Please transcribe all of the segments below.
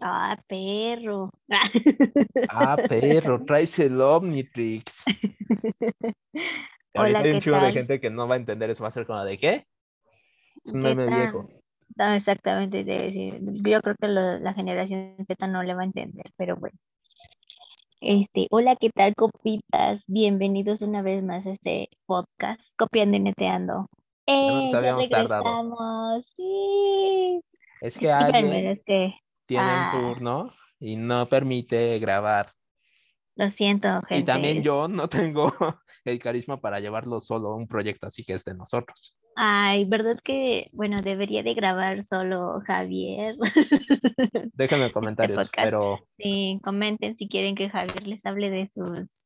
Ah, perro. Ah, perro, traes el Omnitrix. Ahorita Hola, hay un ¿qué chivo de gente que no va a entender eso, va a ser como de ¿qué? Es un ¿Qué meme viejo. No, exactamente, decir. Yo creo que lo- la generación Z no le va a entender, pero bueno. Este, hola, ¿qué tal, copitas? Bienvenidos una vez más a este podcast, Copiando y Neteando. ¡Eh! nos Ya habíamos tardado. Sí. Es que alguien es que tiene ah, un turno y no permite grabar. lo siento, Y también gente. yo no tengo el carisma para llevarlo solo a un proyecto así que es de nosotros. Ay, ¿verdad que, bueno, debería de grabar solo Javier? Déjenme en este comentarios, pero Sí, comenten si quieren que Javier les hable de sus...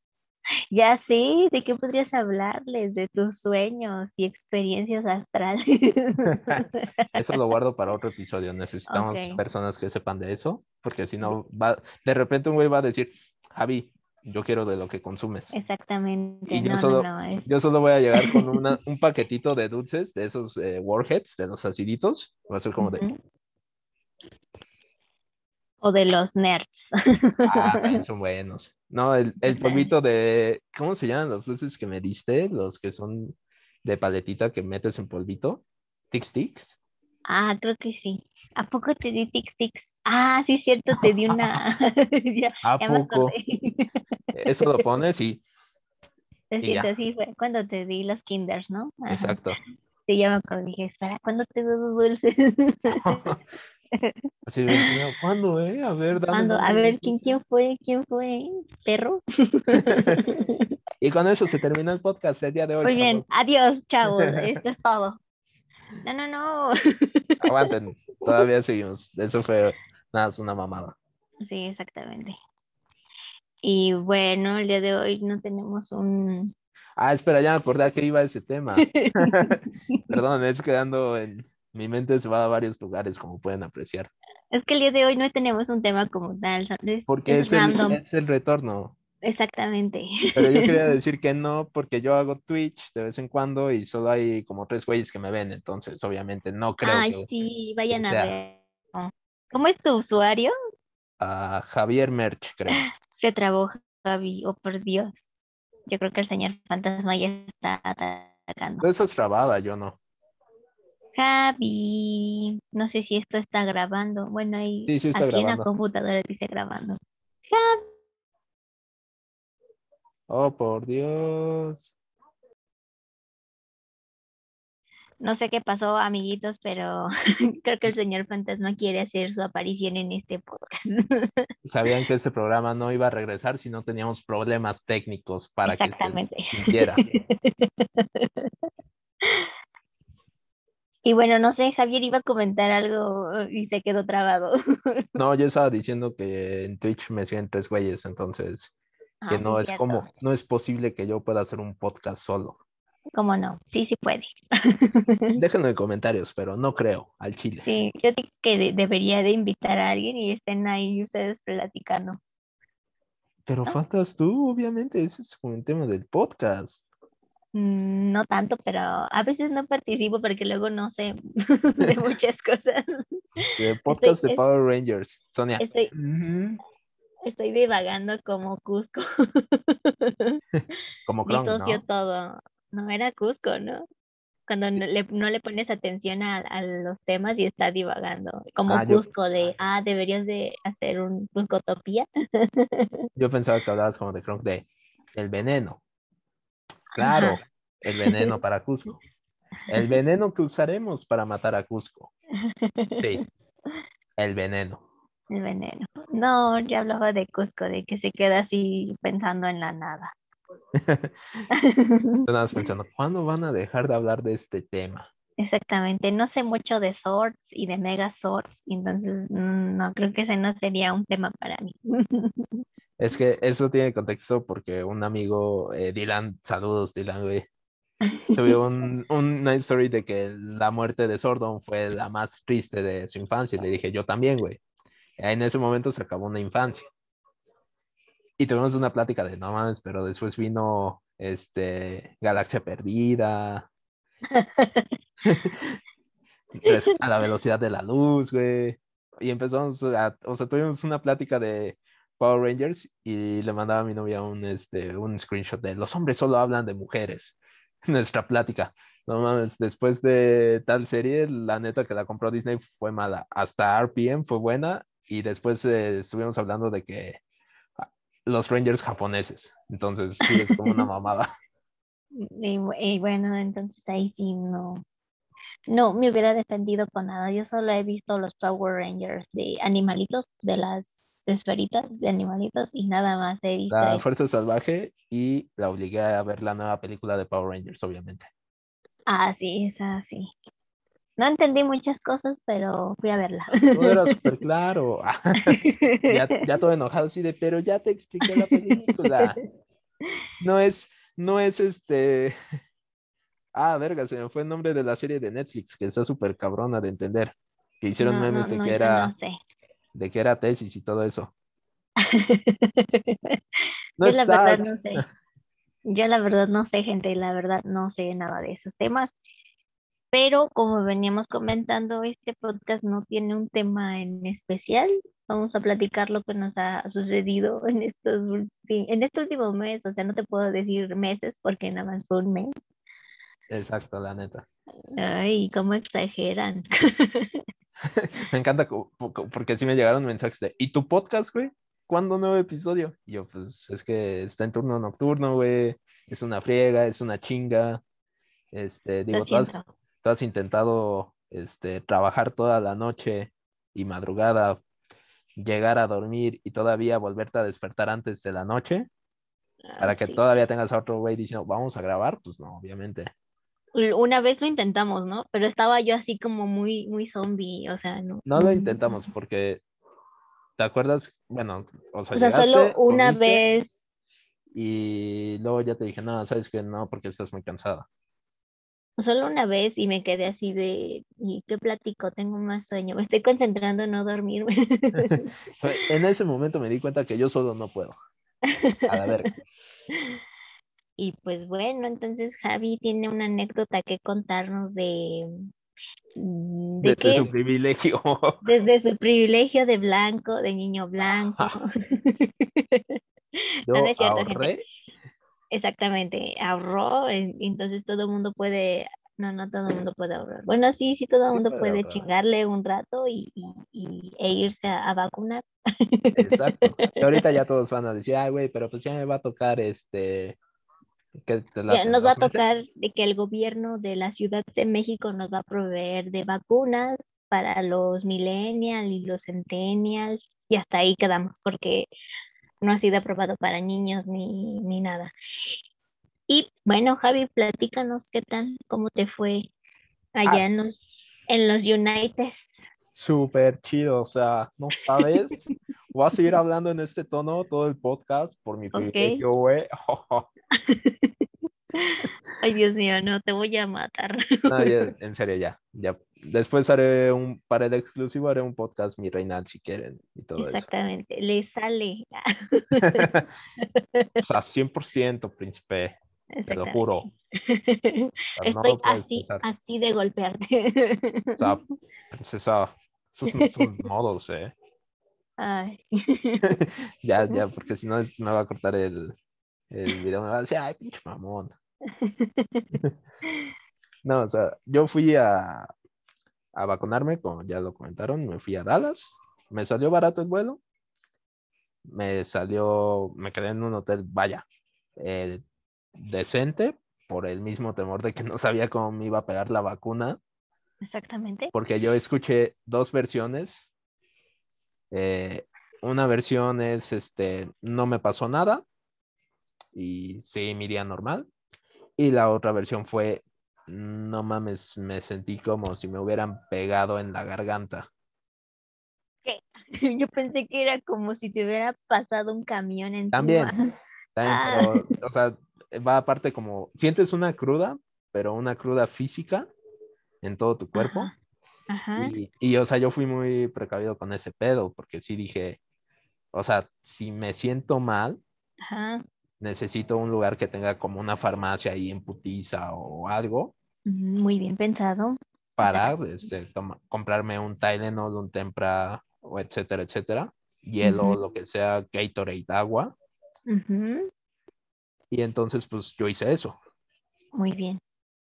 Ya sé, ¿de qué podrías hablarles? De tus sueños y experiencias astrales. eso lo guardo para otro episodio. Necesitamos personas que sepan de eso, porque si no, va, de repente un güey va a decir, Javi, yo quiero de lo que consumes. Exactamente, Y yo no, solo- no, no, es... Yo solo voy a llegar con una- un paquetito de dulces, de esos eh, Warheads, de los aciditos. Va a ser como de. O de los nerds. ah, son buenos. No, el, el polvito de, ¿cómo se llaman los dulces que me diste? Los que son de paletita que metes en polvito. Tic Tics. Ah, creo que sí. ¿A poco te di tic tics? Ah, sí, cierto, te di una. ya, ¿A ya poco? Eso lo pones y, cierto, sí fue cuando te di los kinders, ¿no? Ajá. exacto. Sí, ya me acordé. Dije, espera, ¿cuándo te doy dulces? Así de, "No, ¿cuándo, eh? A ver, dame. ¿Cuándo? A dame ver, los ¿quién, dulces". quién fue? ¿Quién fue? ¿Perro? Y con eso se termina el podcast el día de hoy. Muy bien, chavos. adiós, chavos. Esto es todo. No, no, no. Aguanten, todavía seguimos. Eso fue nada, es una mamada. Sí, exactamente. Y bueno, el día de hoy no tenemos un... Ah, espera, ya me acordé a qué iba ese tema. Perdón, es que ando en. Mi mente se va a varios lugares, como pueden apreciar. Es que el día de hoy no tenemos un tema como tal, son- es, Porque es es el, es el retorno. Exactamente. Pero yo quería decir que no, porque yo hago Twitch de vez en cuando y solo hay como tres güeyes que me ven. Entonces, obviamente, no creo Ay, que sí, vayan a ver. ¿Cómo es tu usuario? a Javier Merch, creo. Se trabó Javi, oh por Dios. Yo creo que el señor fantasma ya está atacando. Tú estás trabada, yo no. Javi, no sé si esto está grabando. Bueno, ahí Sí, sí está aquí en la computadora dice grabando. Oh, por Dios. No sé qué pasó, amiguitos, pero creo que el señor fantasma quiere hacer su aparición en este podcast. Sabían que este programa no iba a regresar si no teníamos problemas técnicos para que se sintiera. Y bueno, no sé, Javier iba a comentar algo y se quedó trabado. No, yo estaba diciendo que en Twitch me siguen tres güeyes, entonces que Ah, no sí, es cierto. como, no es posible que yo pueda hacer un podcast solo. ¿Cómo no? Sí, sí puede. Déjenlo en comentarios, pero no creo, al chile. Sí, yo digo que de- debería de invitar a alguien y estén ahí ustedes platicando. Pero ¿No? faltas tú, obviamente, ese es como el tema del podcast. Mm, No tanto, pero a veces no participo porque luego no sé de muchas cosas. El podcast de es- Power Rangers. Sonia. Estoy, estoy divagando como Cusco. Como Disocio ¿no? todo. No era Cusco, ¿no? Cuando no le, no le pones atención a, a los temas y está divagando. Como Ah, yo- Cusco de, ah, deberías de hacer un Cuscotopía. Yo pensaba que hablabas como de Kronk de el veneno. Claro, Ajá. el veneno para Cusco. El veneno que usaremos para matar a Cusco. Sí, el veneno. El veneno. No, yo hablaba de Cusco, de que se queda así pensando en la nada. Pensando, ¿cuándo van a dejar de hablar de este tema? Exactamente, no sé mucho de swords y de mega swords, entonces mm, no creo que ese no sería un tema para mí. Es que eso tiene contexto porque un amigo, eh, Dylan, saludos Dylan, güey, subió un, una story de que la muerte de Sordon fue la más triste de su infancia. Y le dije, yo también, güey. En ese momento se acabó una infancia. Y tuvimos una plática de no mames, pero después vino este Galaxia Perdida. A la velocidad de la luz, güey. y empezamos a, o sea, tuvimos una plática de Power Rangers y le mandaba a mi novia un, este, un screenshot de los hombres solo hablan de mujeres. Nuestra plática. No mames, después de tal serie, la neta que la compró Disney fue mala. Hasta RPM fue buena y después eh, estuvimos hablando de que ah, los Rangers japoneses. Entonces, sí, es como una mamada. Y, y bueno, entonces ahí sí no, no me hubiera defendido con nada. Yo solo he visto los Power Rangers de animalitos, de las esferitas de animalitos y nada más he visto. La. Fuerza Salvaje y la obligué a ver la nueva película de Power Rangers, obviamente. Ah, sí, esa sí. No entendí muchas cosas, pero fui a verla. Todo era súper claro. ya, ya todo enojado así de, pero ya te expliqué la película. No es, no es este. Ah, verga, se me fue el nombre de la serie de Netflix, que está súper cabrona de entender. Que hicieron No, memes no, de no, que era, no sé. De que era tesis y todo eso. No Yo la verdad no sé. Yo la verdad no sé, gente, la verdad no sé nada de esos temas. Pero como veníamos comentando, este podcast no tiene un tema en especial. Vamos a platicar lo que nos ha sucedido en estos en este último mes. O sea, no te puedo decir meses porque nada más fue un mes. Exacto, la neta. Ay, cómo exageran. Me encanta porque sí me llegaron mensajes de, ¿y tu podcast, güey? ¿Cuándo nuevo episodio? Y yo, pues es que está en turno nocturno, güey. Es una friega, es una chinga. Este, digo, tú has, siento. tú has intentado este, trabajar toda la noche y madrugada, llegar a dormir y todavía volverte a despertar antes de la noche para Ah, que sí. todavía tengas a otro güey diciendo, vamos a grabar. Pues no, obviamente. Una vez lo intentamos, ¿no? Pero estaba yo así como muy, muy zombie, o sea, no. No lo intentamos porque, ¿te acuerdas? Bueno, o sea, O sea, solo llegaste, una comiste, vez. Y luego ya te dije, no, sabes que no, porque estás muy cansada. Solo una vez y me quedé así de, ¿y qué platico? Tengo más sueño, me estoy concentrando en no dormirme. En ese momento me di cuenta que yo solo no puedo. A verga. Y pues bueno, entonces Javi tiene una anécdota que contarnos de, mm, de Desde qué, su privilegio. desde su privilegio de blanco, de niño blanco. Yo No, no es cierto, gente. ahorré. Exactamente, ahorró, en- entonces todo el mundo puede, no, no todo el mundo puede ahorrar. Bueno, sí, sí, todo el Sí mundo puede chingarle un rato y, y- y- e irse a, a vacunar. Exacto. Y ahorita ya todos van a decir, ay, güey, pero pues ya me va a tocar este. ¿Qué te Ya laten, nos va a meses? tocar de que el gobierno de la Ciudad de México nos va a proveer de vacunas para los millennials y los centennials y hasta ahí quedamos porque no ha sido aprobado para niños ni, ni nada. Y bueno, Javi, platícanos qué tal, cómo te fue allá Ah, en los, en los United. Súper chido, o sea, no sabes. Voy a seguir hablando en este tono todo el podcast por mi privilegio, güey. Ay, Dios mío, no, te voy a matar. No, ya, en serio, ya, ya. Después haré un, para el exclusivo haré un podcast, mi reinal, si quieren, y todo eso. Exactamente, le sale. O sea, 100%, príncipe, te lo juro. O sea, no Estoy lo así, pensar. así de golpearte. O sea, princesa, son modos, ¿eh? Ay. Ya, ya, porque si no me va a cortar el, el video, me va a decir, ay, pinche mamón. No, o sea, yo fui a, a vacunarme, como ya lo comentaron, me fui a Dallas, me salió barato el vuelo, me salió, me quedé en un hotel, vaya, eh, decente, por el mismo temor de que no sabía cómo me iba a pegar la vacuna, Exactamente. porque yo escuché dos versiones. Eh, una versión es, este, no me pasó nada y sí, mi día normal. Y la otra versión fue, no mames, me sentí como si me hubieran pegado en la garganta. Yo pensé que era como si te hubiera pasado un camión encima. También. También, Ah. pero, o sea, va aparte como, sientes una cruda, pero una cruda física en todo tu cuerpo. Ajá. Ajá. Y, y, o sea, yo fui muy precavido con ese pedo, porque sí dije, o sea, si me siento mal, Ajá. necesito un lugar que tenga como una farmacia ahí en putiza o algo Muy bien pensado. para este, toma- comprarme un Tylenol, un Tempra o etcétera, etcétera. Hielo, lo que sea, Gatorade, agua. Y entonces, pues yo hice eso. Muy bien.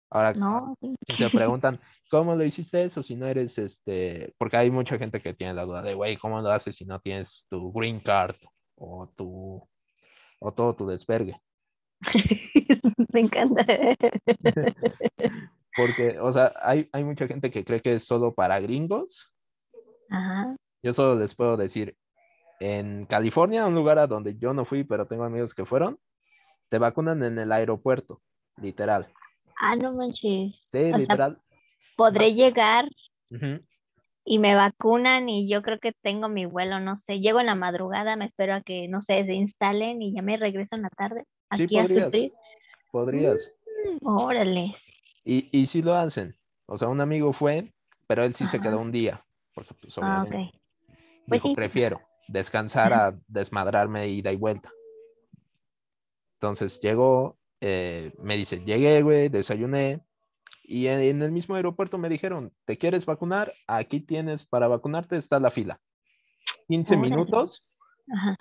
Ahora, No, si se preguntan, ¿cómo lo hiciste eso si no eres este? Porque hay mucha gente que tiene la duda de, güey, ¿cómo lo haces si no tienes tu green card o tu o todo tu desvergue? Me encanta. Porque, o sea, hay, hay mucha gente que cree que es solo para gringos. Ajá. Yo solo les puedo decir, en California, un lugar a donde yo no fui, pero tengo amigos que fueron, te vacunan en el aeropuerto, literal. Ah, no manches. Sí, O sea, literal. podré llegar y me vacunan y yo creo que tengo mi vuelo, no sé. Llego en la madrugada, me espero a que, no sé, se instalen y ya me regreso en la tarde Sí, aquí a podrías. sufrir. Podrías. Mm, Órale. Y, y sí lo hacen. O sea, un amigo fue, pero él sí se quedó un día. Porque, pues, Ah, obviamente, ok. Pues dijo, sí. prefiero descansar a desmadrarme ida y vuelta. Entonces llegó, eh, me dice, llegué, güey, desayuné. Y en, en el mismo aeropuerto me dijeron, ¿te quieres vacunar? Aquí tienes, para vacunarte está la fila. 15 Órale. minutos, Ajá.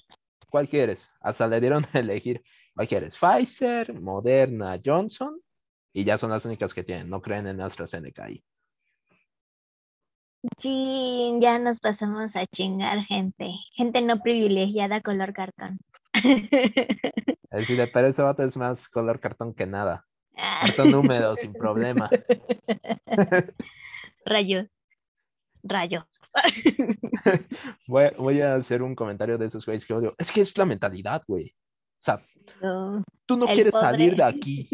¿cuál quieres? Hasta le dieron a elegir, ¿cuál quieres? Pfizer, Moderna, Johnson. Y ya son las únicas que tienen, no creen en AstraZeneca ahí. Chin, ya nos pasamos a chingar gente. Gente no privilegiada color cartón. Es decir, pero ese vato es más color cartón que nada. Ah. Cartón húmedo, sin problema. Rayos. Rayos. Voy, voy a hacer un comentario de esos güeyes que odio. Es que es la mentalidad, güey. O sea, No, tú no quieres salir de aquí.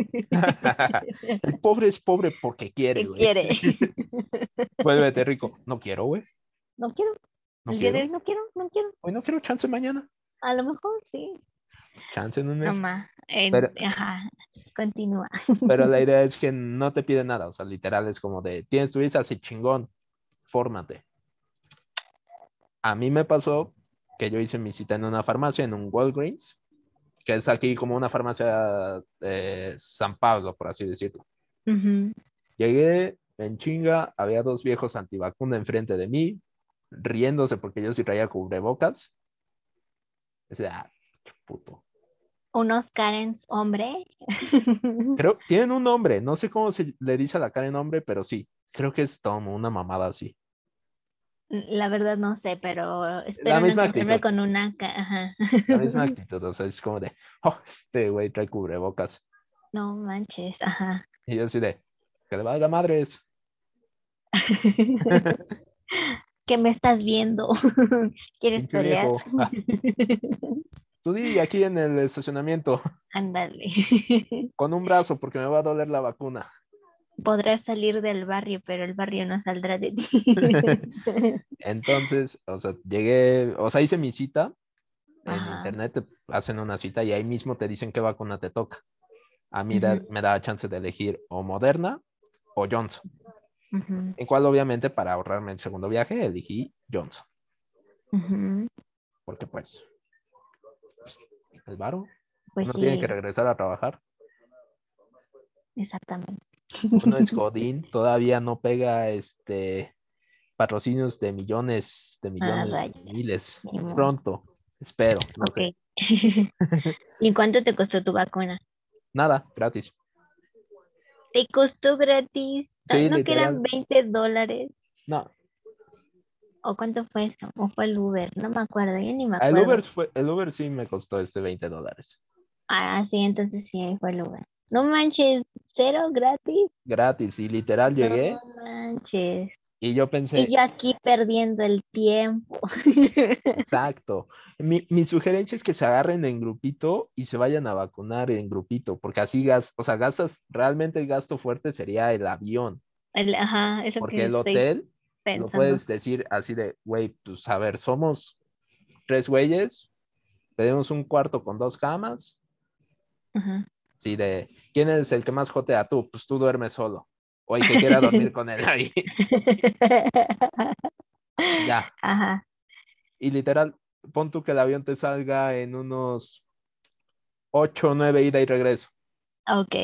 El pobre es pobre porque quiere, ¿Qué güey. quiere? Vuélvete rico. No quiero, güey. No quiero. No de quiero. no quiero, no quiero. Hoy no quiero chance mañana. A lo mejor sí. Chance en un mes. Mamá. en- Pero- Ajá. Continúa. Pero la idea es que no te pide nada. O sea, literal es como de, tienes tu visa así chingón. Fórmate. A mí me pasó que yo hice mi cita en una farmacia, en un Walgreens, que es aquí como una farmacia de San Pablo, por así decirlo. Llegué en chinga, había dos viejos antivacuna enfrente de mí, riéndose porque yo sí traía cubrebocas. O sea, qué puto. Unos Karens hombre. Creo, tienen un nombre, no sé cómo se le dice a la cara en nombre, pero sí, creo que es Tom, una mamada así. La verdad no sé, pero espero no misma actitud. con una... Ajá. La misma actitud, o sea, es como de, oh, este güey trae cubrebocas. No manches, ajá. Y yo así de, que le valga madres. ¿Qué me estás viendo? ¿Quieres pelear? Ah, tú di aquí en el estacionamiento, Ándale. con un brazo porque me va a doler la vacuna. Podrás salir del barrio, pero el barrio no saldrá de ti. Entonces, o sea, llegué, o sea, hice mi cita. En Ajá. internet te hacen una cita y ahí mismo te dicen qué vacuna te toca. A mí me da chance de elegir o Moderna o Johnson. Ujú, En cual, obviamente, para ahorrarme el segundo viaje, elegí Johnson. Porque, pues, el varo. Pues Uno sí, tiene que regresar a trabajar. exactamente. Uno es Godín, todavía no pega este patrocinios de millones, de millones, de Ah, miles. Pronto, espero, no Ok. sé. ¿Y cuánto te costó tu vacuna? Nada, gratis. ¿Te costó gratis? Sí, ¿No que eran literal. 20 dólares? No, ¿O cuánto fue eso? ¿O fue el Uber? No me acuerdo, ya ni me el acuerdo. Uber, fue, el Uber sí me costó este 20 dólares. Ah, sí, entonces sí, fue el Uber. No manches, cero gratis. Gratis, y literal llegué No manches. y yo pensé, Y yo aquí perdiendo el tiempo. exacto. Mi, mi sugerencia es que se agarren en grupito y se vayan a vacunar en grupito, porque así gas, o sea, gastas, realmente el gasto fuerte sería el avión, El- ajá, eso porque que el estoy hotel lo pensando. puedes decir así de, güey, pues a ver, somos tres güeyes, pedimos un cuarto con dos camas, Ajá. sí, de, ¿quién es el que más jotea? Tú, pues tú duermes solo, o el que quiera dormir con él ahí, ya, Ajá. y literal, pon tú que el avión te salga en unos 8 o 9 ida y regreso, Ok.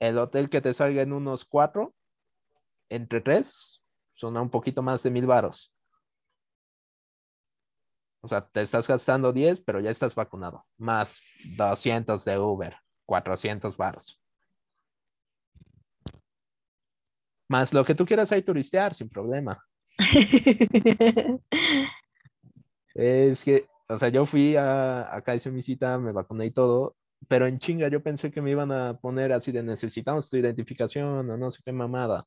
el hotel que te salga en unos 4, entre 3, son un poquito más de mil varos. O sea, te estás gastando 10, pero ya estás vacunado. Más 200 de Uber, 400 baros. Más lo que tú quieras ahí turistear, sin problema. Es que, o sea, yo fui a, acá hice mi cita, me vacuné y todo, pero en chinga yo pensé que me iban a poner así de necesitamos tu identificación o no sé qué mamada.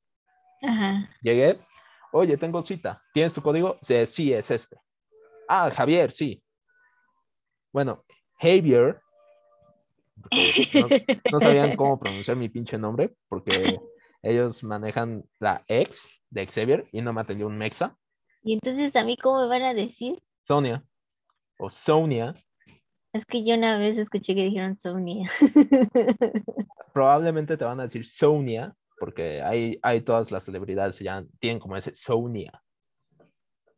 Ajá. Llegué, oye, tengo cita, ¿tienes tu código? Sí, sí, es este. Ah, Javier, sí. Bueno, Javier, no, no sabían cómo pronunciar mi pinche nombre, porque ellos manejan la ex de Xavier y no me atendió un mexa. Y entonces a mí, ¿cómo me van a decir? Sonia o Sonia, Es que yo una vez escuché que dijeron Sonia. probablemente te van a decir Sonia, porque hay, hay todas las celebridades que ya tienen como ese Sonia.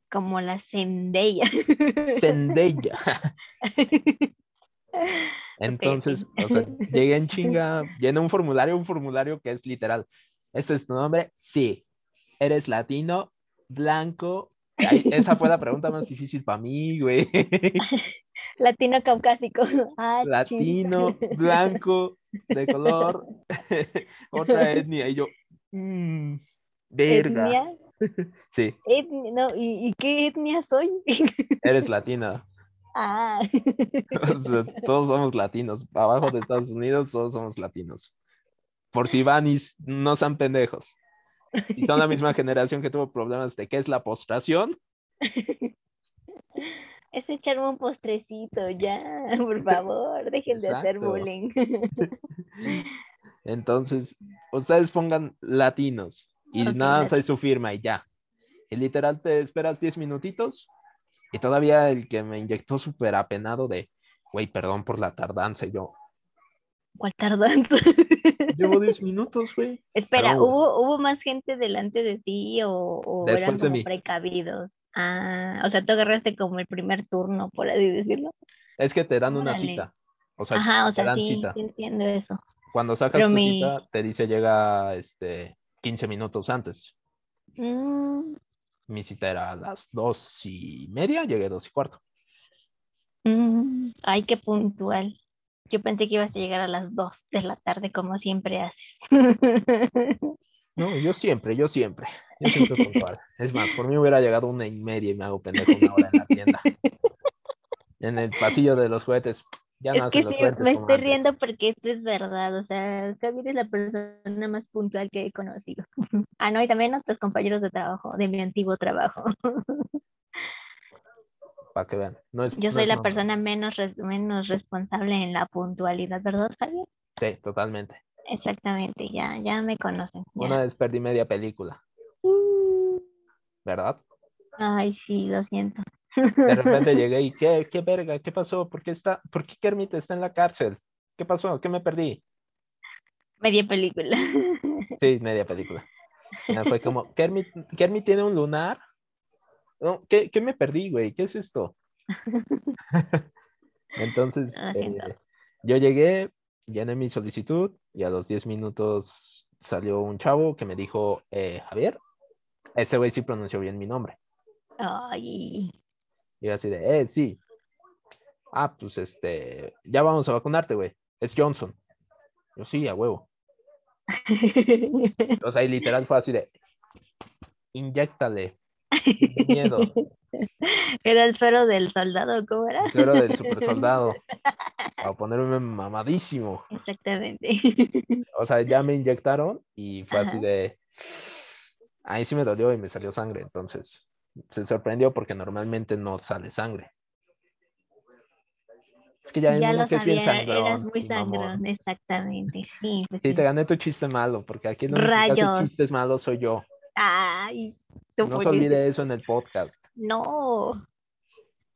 Como la Zendaya. Zendaya. Entonces, o sea, llegué en chinga, llené un formulario, un formulario que es literal. ¿Este es tu nombre? Sí. ¿Eres latino? Blanco. Ay, esa fue la pregunta más difícil para mí, güey. Latino caucásico. Ah. Latino, blanco, de color, otra etnia. Y yo, mm, verga. ¿Etnia? Sí, Etnia, no, ¿y, y qué etnia soy? eres latina. ah. O sea, todos somos latinos. Abajo de Estados Unidos, todos somos latinos. Por si van y no son pendejos. Y son la misma generación que tuvo problemas de qué es la postración. Es echarme un postrecito, ya, por favor, dejen de hacer bullying. Entonces, ustedes pongan latinos y nada más hay su firma y ya. Y literal te esperas 10 minutitos y todavía el que me inyectó súper apenado de, güey, perdón por la tardanza. Y yo, ¿Cuál tardanza? llevo 10 minutos, güey. Espera. ¿hubo, ¿hubo más gente delante de ti o, o eran de precavidos? Ah, o sea, tú agarraste como el primer turno, por así decirlo. Es que te dan una cita. O sea, Ajá, o te sea, dan sí, cita. sí entiendo eso. Cuando sacas Pero tu mi- cita, te dice llega este, 15 minutos antes. Mm, Mi cita era a las dos y media, llegué a dos y cuarto. mm, ay, qué puntual. Yo pensé que ibas a llegar a las 2 de la tarde, como siempre haces. No, yo siempre, yo siempre. Yo siempre puntual. Es más, por mí hubiera llegado una y media y me hago pendejo una hora en la tienda. En el pasillo de los juguetes. Ya Es no que sí, me estoy riendo porque esto es verdad. O sea, Javier es la persona más puntual que he conocido. Ah, no, y también otros compañeros de trabajo, de mi antiguo trabajo. Para que vean. No es, Yo soy la persona menos, res- menos responsable en la puntualidad, ¿verdad, Javier? Sí, totalmente. Exactamente, ya, ya me conocen. ya. Una vez perdí media película, ¿verdad? Ay, sí, lo siento. De repente llegué y ¿qué, qué verga? ¿Qué pasó? ¿Por qué está, por qué Kermit está en la cárcel? ¿Qué pasó? ¿Qué me perdí? Media película. Sí, media película. Fue como, ¿Kermit, Kermit tiene un lunar? No, ¿qué, qué me perdí, güey? ¿Qué es esto? Entonces, eh, yo llegué, llené mi solicitud y a los 10 minutos salió un chavo que me dijo, eh, Javier, ese güey sí pronunció bien mi nombre. Ay. Y yo así de, eh, sí. Ah, pues este, ya vamos a vacunarte, güey. Es Johnson. Yo sí, a huevo. O sea, y literal fue así de, inyéctale. sin miedo. Era el suero del soldado, ¿cómo era? El suero del super soldado. Para ponerme mamadísimo. Exactamente. O sea, ya me inyectaron y fue así de. Ahí sí me dolió y me salió sangre. Entonces, se sorprendió porque normalmente no sale sangre. Es que ya, Ya lo que es bien sabía, eras sangrón muy sangrón, exactamente. Sí, pues Sí, sí. te gané tu chiste malo, porque aquí el único que hace Rayos. chistes malos soy yo. Ay, No se olvide eso en el podcast. No.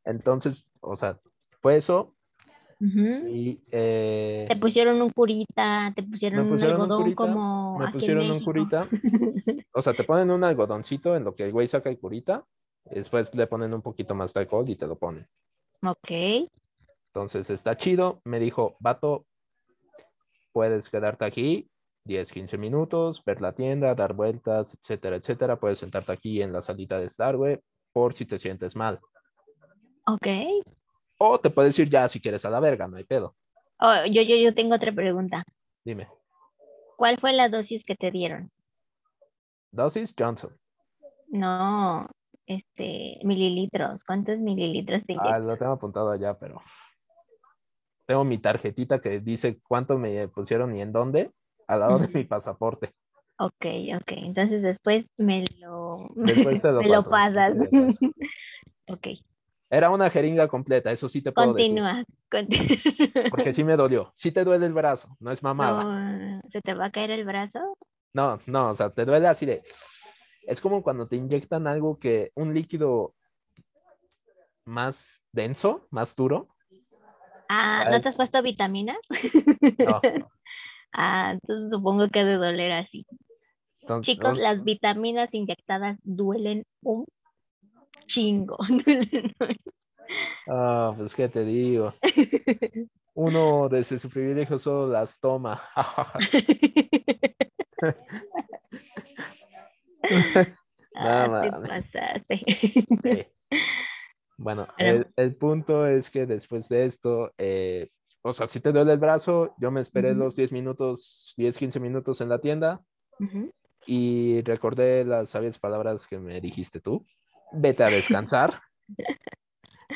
Entonces, o sea, fue eso Ujú. y eh, Te pusieron un curita, te pusieron, pusieron un un algodón curita, como me aquí en pusieron un México. curita. O sea, te ponen un algodoncito en lo que el güey saca el curita. y después le ponen un poquito más de alcohol y te lo ponen. Ok. Entonces está chido. Me dijo, vato, puedes quedarte aquí 10, 15 minutos, ver la tienda, dar vueltas, etcétera, etcétera. Puedes sentarte aquí en la salita de estar, güey, por si te sientes mal. Ok. O te puedes ir ya si quieres a la verga, no hay pedo. Oh, yo, yo, yo tengo otra pregunta. Dime. ¿Cuál fue la dosis que te dieron? Dosis Johnson. No, este, mililitros. ¿Cuántos mililitros te Ah, lo tengo apuntado allá, pero tengo mi tarjetita que dice cuánto me pusieron y en dónde, al lado de mi pasaporte. Ok, ok. Entonces después me lo, Después te lo me lo pasas. te ok, Era una jeringa completa, eso sí te puedo decir. continúa. conti- Porque sí me dolió. Sí te duele el brazo, no es mamada. No, ¿Se te va a caer el brazo? No, no, o sea, te duele así de. Es como cuando te inyectan algo que, un líquido más denso, más duro. Ah, ¿no te has puesto vitaminas? No. Ah, entonces supongo que ha de doler así. Entonces, Chicos, o- las vitaminas inyectadas duelen un chingo. Ah, pues qué te digo. Uno desde su privilegio solo las toma. Ah, te mames. pasaste. Sí. Bueno, el, el punto es que después de esto, eh, o sea, si te duele el brazo, yo me esperé los 10 minutos, 10, 15 minutos en la tienda y recordé las sabias palabras que me dijiste tú. Vete a descansar.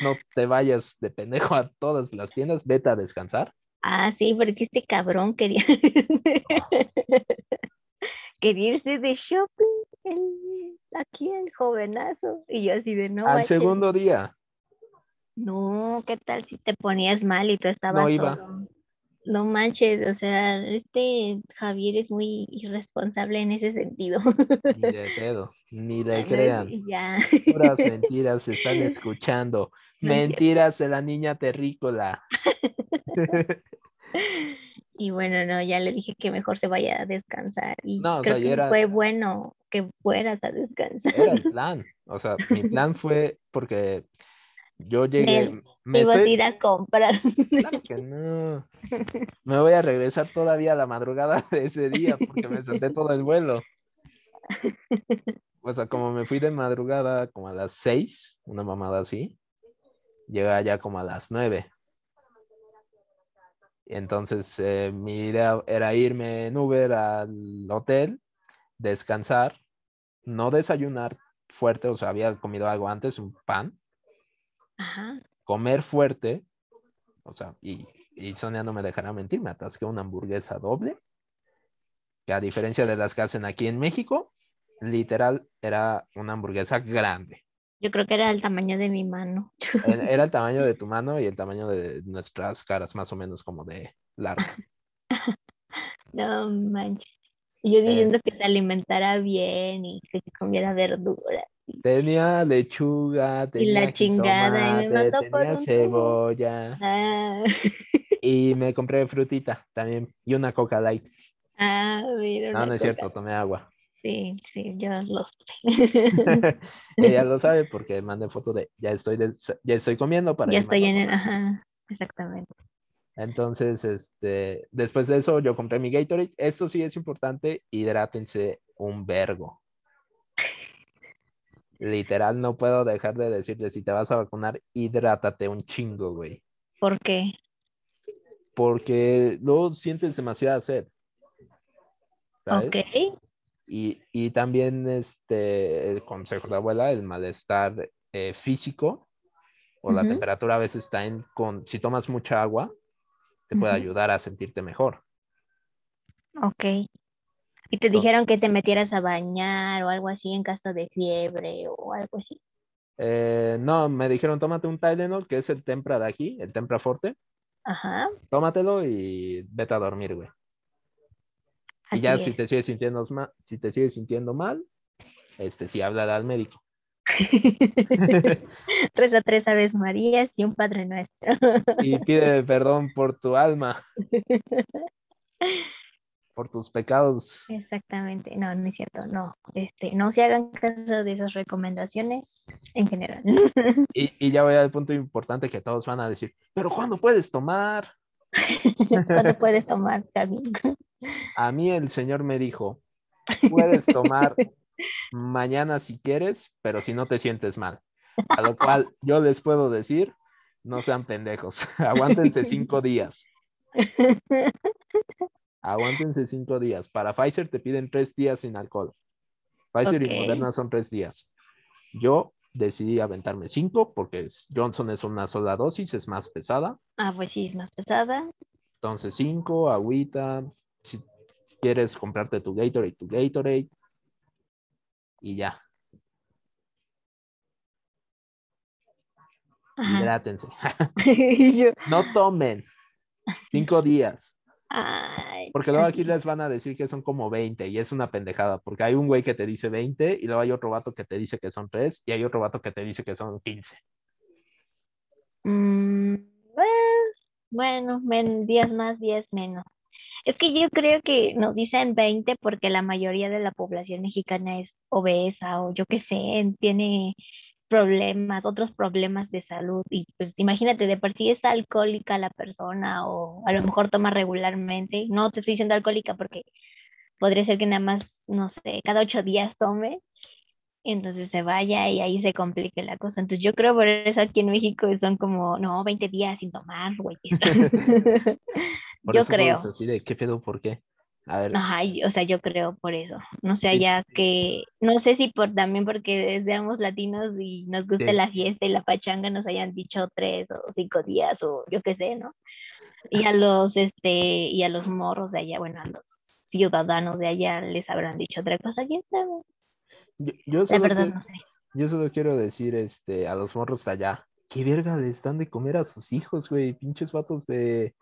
No te vayas de pendejo a todas las tiendas, vete a descansar. Ah, sí, porque este cabrón quería quería irse de shopping el- aquí el jovenazo. Y yo así de no Al segundo día, No, ¿qué tal si te ponías mal y tú estabas No iba. solo? No manches, o sea, este Javier es muy irresponsable en ese sentido. ni de pedo, ni le crean. ya. Puras mentiras se están escuchando. No es cierto. Mentiras de la niña terrícola. Y bueno, no, ya le dije que mejor se vaya a descansar. Y No, o creo sea, que ya era- fue bueno que fueras a descansar. Era el plan. O sea, mi plan fue porque yo llegué. Nel, Me ibas a ir a comprar. Claro que no. Me voy a regresar todavía a la madrugada de ese día porque me salté todo el vuelo. O sea, como me fui de madrugada como a las seis, una mamada así, llegué allá como a las nueve. Entonces, eh, mi idea era irme en Uber al hotel, descansar, no desayunar fuerte, o sea, había comido algo antes, un pan, Ajá. Comer fuerte, o sea, y, y Sonia no me dejará mentir, me atasqué una hamburguesa doble, que a diferencia de las que hacen aquí en México, literal era una hamburguesa grande. Yo creo que era el tamaño de mi mano. Era el tamaño de tu mano y el tamaño de nuestras caras, más o menos como de largo. No manches. Yo Eh. diciendo que se alimentara bien y que comiera verdura. Tenía lechuga, tenía la chingada, y me mandó por tenía un tubo. cebolla Ah, y me compré frutita también y una Coca Light. ah, mira. No, no es cierto, tomé agua. Sí, sí, yo lo sé. Ella lo sabe porque mandé foto de ya estoy des- ya estoy comiendo para ya estoy en el. tomar". Ajá, exactamente. Entonces, este, después de eso yo compré mi Gatorade. Esto sí es importante, hidrátense un vergo. Literal, no puedo dejar de decirte, si te vas a vacunar, hidrátate un chingo, güey. ¿Por qué? Porque luego sientes demasiada sed. ¿sabes? Ok. Y, y también, este, el consejo de abuela, el malestar eh, físico o la temperatura a veces está en, con, si tomas mucha agua, te puede ayudar a sentirte mejor. Ok. Y te No. dijeron que te metieras a bañar o algo así en caso de fiebre o algo así. Eh, no, me dijeron, tómate un Tylenol, que es el Tempra de aquí, el Tempra Forte. Ajá. Tómatelo y vete a dormir, güey. Y ya si te sigues sintiendo mal, si te sigues sintiendo mal, este sí habla al médico. Reza tres aves Marías y un Padre Nuestro. y pide perdón por tu alma, por tus pecados. Exactamente. No, no es cierto. No. Este, no se hagan caso de esas recomendaciones en general. Y, y ya voy al punto importante que todos van a decir, pero ¿cuándo puedes tomar? ¿Cuándo puedes tomar, Gaby? A mí el Señor me dijo, puedes tomar mañana si quieres, pero si no te sientes mal. A lo cual yo les puedo decir, no sean pendejos, aguántense cinco días. Aguántense cinco días. Para Pfizer te piden tres días sin alcohol. Pfizer y. Moderna son tres días. Yo decidí aventarme cinco porque Johnson es una sola dosis, es más pesada. Ah, pues sí, es más pesada. Entonces cinco, agüita. Si quieres comprarte tu Gatorade, tu Gatorade. Y ya, Ajá. hidrátense. No tomen. Cinco días. Ay, Porque luego aquí les van a decir que son como 20 y es una pendejada, porque hay un güey que te dice 20 y luego hay otro vato que te dice que son 3 y hay otro vato que te dice que son 15. Mm, eh, bueno, men- días más, días menos. Es que yo creo que nos dicen 20 porque la mayoría de la población mexicana es obesa o yo qué sé, tiene problemas, otros problemas de salud. Y pues imagínate, de por sí es alcohólica la persona o a lo mejor toma regularmente. No te estoy diciendo alcohólica porque podría ser que nada más, no sé, cada ocho días tome. Entonces se vaya y ahí se complique la cosa. Entonces yo creo por eso aquí en México son como, no, 20 días sin tomar, güey. Yo creo. así de, ¿qué pedo? ¿Por qué? A ver, Ajá, o sea, yo creo por eso. No sé Sí. allá que, no sé si por también porque seamos latinos y nos gusta Sí. la fiesta y la pachanga nos hayan dicho tres o cinco días o yo qué sé, ¿no? Y a los, este, y a los morros de allá, bueno, a los ciudadanos de allá les habrán dicho otra cosa. ¿Quién sabe? yo, yo La solo, verdad que- no sé. yo solo quiero decir este, a los morros de allá, ¿qué verga les dan de comer a sus hijos, güey? Pinches vatos de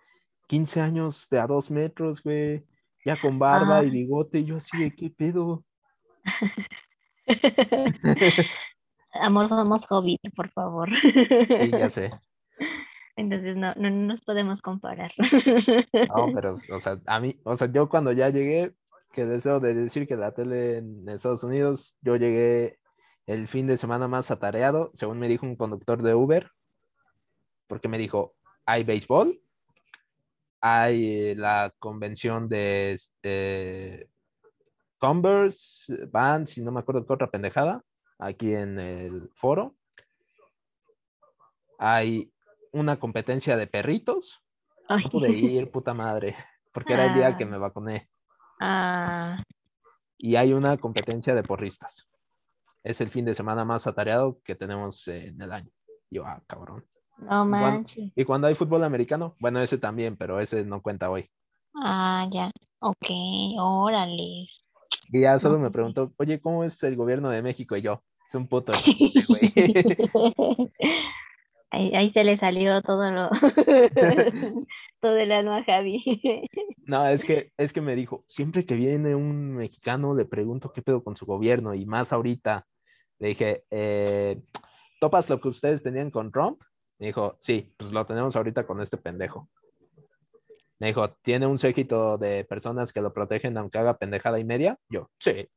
15 años, de a dos metros, güey, ya con barba Ah. y bigote, y yo así de, ¿qué pedo? Amor, somos hobbit, por favor. Sí, ya sé. Entonces no, no, no nos podemos comparar. No, pero, o sea, a mí, o sea, yo cuando ya llegué, que deseo de decir que la tele en Estados Unidos, yo llegué el fin de semana más atareado, según me dijo un conductor de Uber, porque me dijo, hay béisbol, hay eh, la convención de este, Converse, Vans, y no me acuerdo qué otra pendejada, aquí en el foro. Hay una competencia de perritos. Ay. No pude ir, puta madre, porque era el día que Ah. me vacuné. Ah, Y hay una competencia de porristas. Es el fin de semana más atareado que tenemos en el año. Yo, ah, cabrón. No manches. Y cuando hay fútbol americano, bueno, ese también, pero ese no cuenta hoy. Ah, ya. Ok, órale. Y ya solo me preguntó, oye, ¿cómo es el gobierno de México? Y yo, es un puto güey. Ahí, ahí se le salió todo lo todo el alma a Javi. No, es que, es que me dijo, siempre que viene un mexicano le pregunto qué pedo con su gobierno y más ahorita. Le dije, eh, ¿topas lo que ustedes tenían con Trump? Me dijo, sí, pues lo tenemos ahorita con este pendejo. Me dijo, ¿tiene un séquito de personas que lo protegen aunque haga pendejada y media? Yo, sí.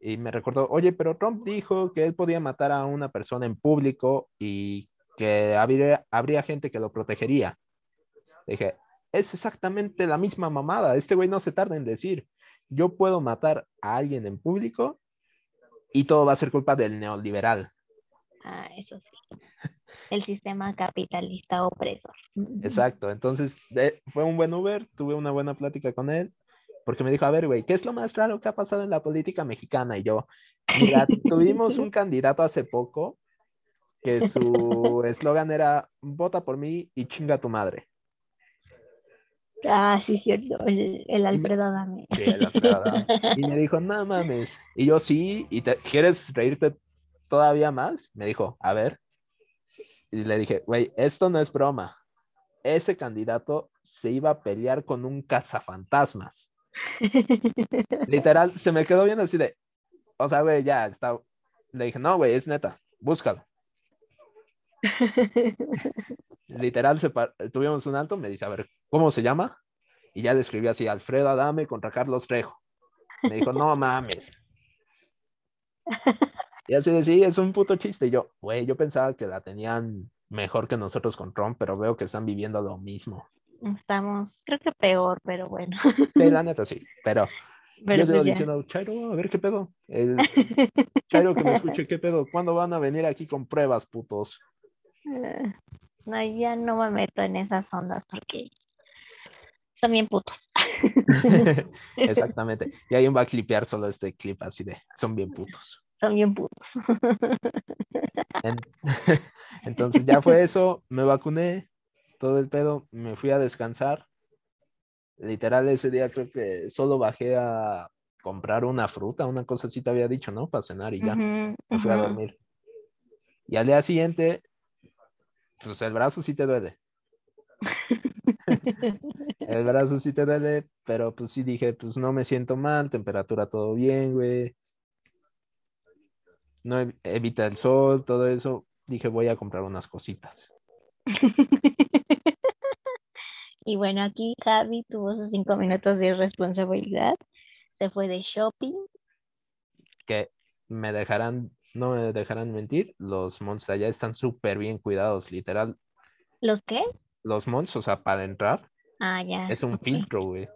Y me recordó, oye, pero Trump dijo que él podía matar a una persona en público y que habría, habría gente que lo protegería. Le dije, es exactamente la misma mamada. Este güey no se tarda en decir, yo puedo matar a alguien en público y todo va a ser culpa del neoliberal. Ah, eso sí. El sistema capitalista opresor. Exacto. Entonces, de- fue un buen Uber, tuve una buena plática con él, porque me dijo, a ver, güey, ¿qué es lo más raro que ha pasado en la política mexicana? Y yo, mira, tuvimos un candidato hace poco que su eslogan era, vota por mí y chinga tu madre. Ah, sí, cierto. El, el Alfredo Adame. Sí, el Alfredo Adame. Y me dijo, no mames. Y yo, sí, ¿y te, quieres reírte todavía más? Me dijo, a ver. Y le dije, güey, esto no es broma. Ese candidato se iba a pelear con un cazafantasmas. Literal, se me quedó viendo así de, o sea, güey, ya está. Le dije, no, güey, es neta, búscalo. Literal, tuvimos un alto, me dice, a ver, ¿cómo se llama? Y ya le escribí así, Alfredo Adame contra Carlos Trejo. Me dijo, no mames. Y así de, sí, es un puto chiste. Y yo, güey, yo pensaba que la tenían mejor que nosotros con Trump, pero veo que están viviendo lo mismo. Estamos, creo que peor, pero bueno. Sí, la neta sí, pero Pero yo sigo pues diciendo, Chairo, a ver qué pedo. El Chairo que me escuche, qué pedo. ¿Cuándo van a venir aquí con pruebas, putos? Eh, No, ya no me meto en esas ondas porque son bien putos. Exactamente. Y alguien va a clipear solo este clip así de, son bien putos. Bien putos. En- Entonces ya fue eso, me vacuné, todo el pedo, me fui a descansar. Literal ese día creo que solo bajé a comprar una fruta, una cosa así te había dicho, ¿no? Para cenar y ya, Ujú, me fui a dormir. Y al día siguiente, pues el brazo sí te duele. El brazo sí te duele, pero pues sí dije, pues no me siento mal, temperatura todo bien, güey. No ev- evita el sol, todo eso. Dije, voy a comprar unas cositas. Y bueno, aquí Javi tuvo sus cinco minutos de responsabilidad. Se fue de shopping. que me dejarán, no me dejarán mentir, los malls allá están súper bien cuidados, literal. ¿Los qué? Los malls, o sea, para entrar, Ah, ya. es un filtro, güey.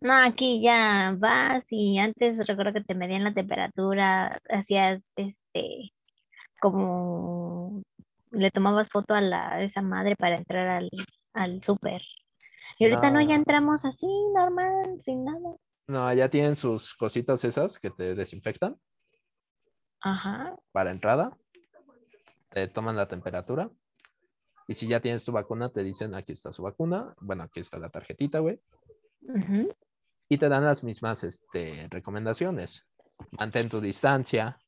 No, aquí ya vas y antes recuerdo que te medían la temperatura, hacías este, como le tomabas foto a la, esa madre para entrar al, al súper. Y ahorita no, ya entramos así, normal, sin nada. No, allá tienen sus cositas esas que te desinfectan Ajá. para entrada, te toman la temperatura. Y si ya tienes tu vacuna, te dicen, aquí está su vacuna, bueno, aquí está la tarjetita, güey. ujú. Y te dan las mismas este, recomendaciones. Mantén tu distancia,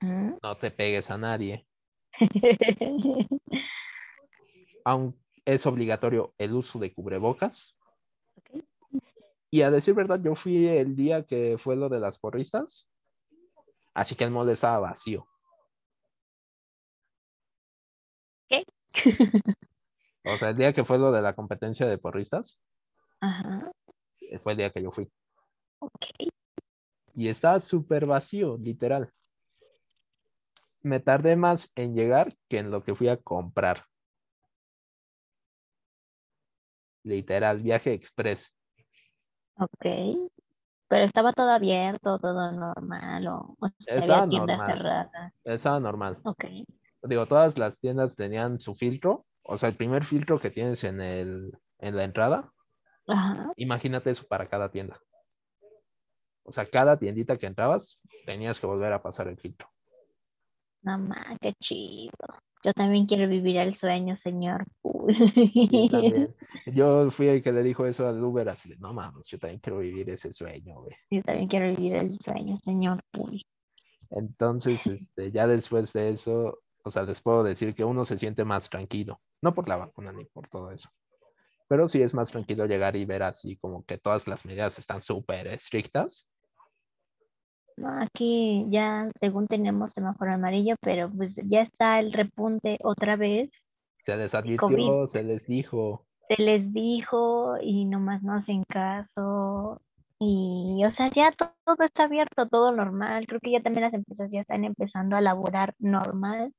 no te pegues a nadie. Aún es obligatorio el uso de cubrebocas. Ok. Y a decir verdad, yo fui el día que fue lo de las porristas. Así que el mall estaba vacío. ¿Qué? O sea, el día que fue lo de la competencia de porristas, Ajá. Fue el día que yo fui. Ok. Y estaba súper vacío, literal. Me tardé más en llegar que en lo que fui a comprar. Literal, viaje express. Ok. Pero estaba todo abierto, todo normal, o, o sea, Estaba había tiendas normal. cerradas. Estaba normal. Ok. Digo, todas las tiendas tenían su filtro. O sea, el primer filtro que tienes en, el, en la entrada, Ajá. imagínate eso para cada tienda. O sea, cada tiendita que entrabas, tenías que volver a pasar el filtro. Mamá, qué chido. Yo también quiero vivir el sueño, señor. Yo también. Yo fui el que le dijo eso al Uber, así de, no mames, yo también quiero vivir ese sueño, güey. Yo también quiero vivir el sueño, señor. Entonces, este, ya después de eso, o sea, les puedo decir que uno se siente más tranquilo. No por la vacuna ni por todo eso. Pero sí es más tranquilo llegar y ver así como que todas las medidas están súper estrictas. No, aquí ya, según tenemos semáforo amarillo, pero pues ya está el repunte otra vez. Se les advirtió, se les dijo. Se les dijo y nomás no hacen caso. Y, o sea, ya to- todo está abierto, todo normal. Creo que ya también las empresas ya están empezando a laborar normal.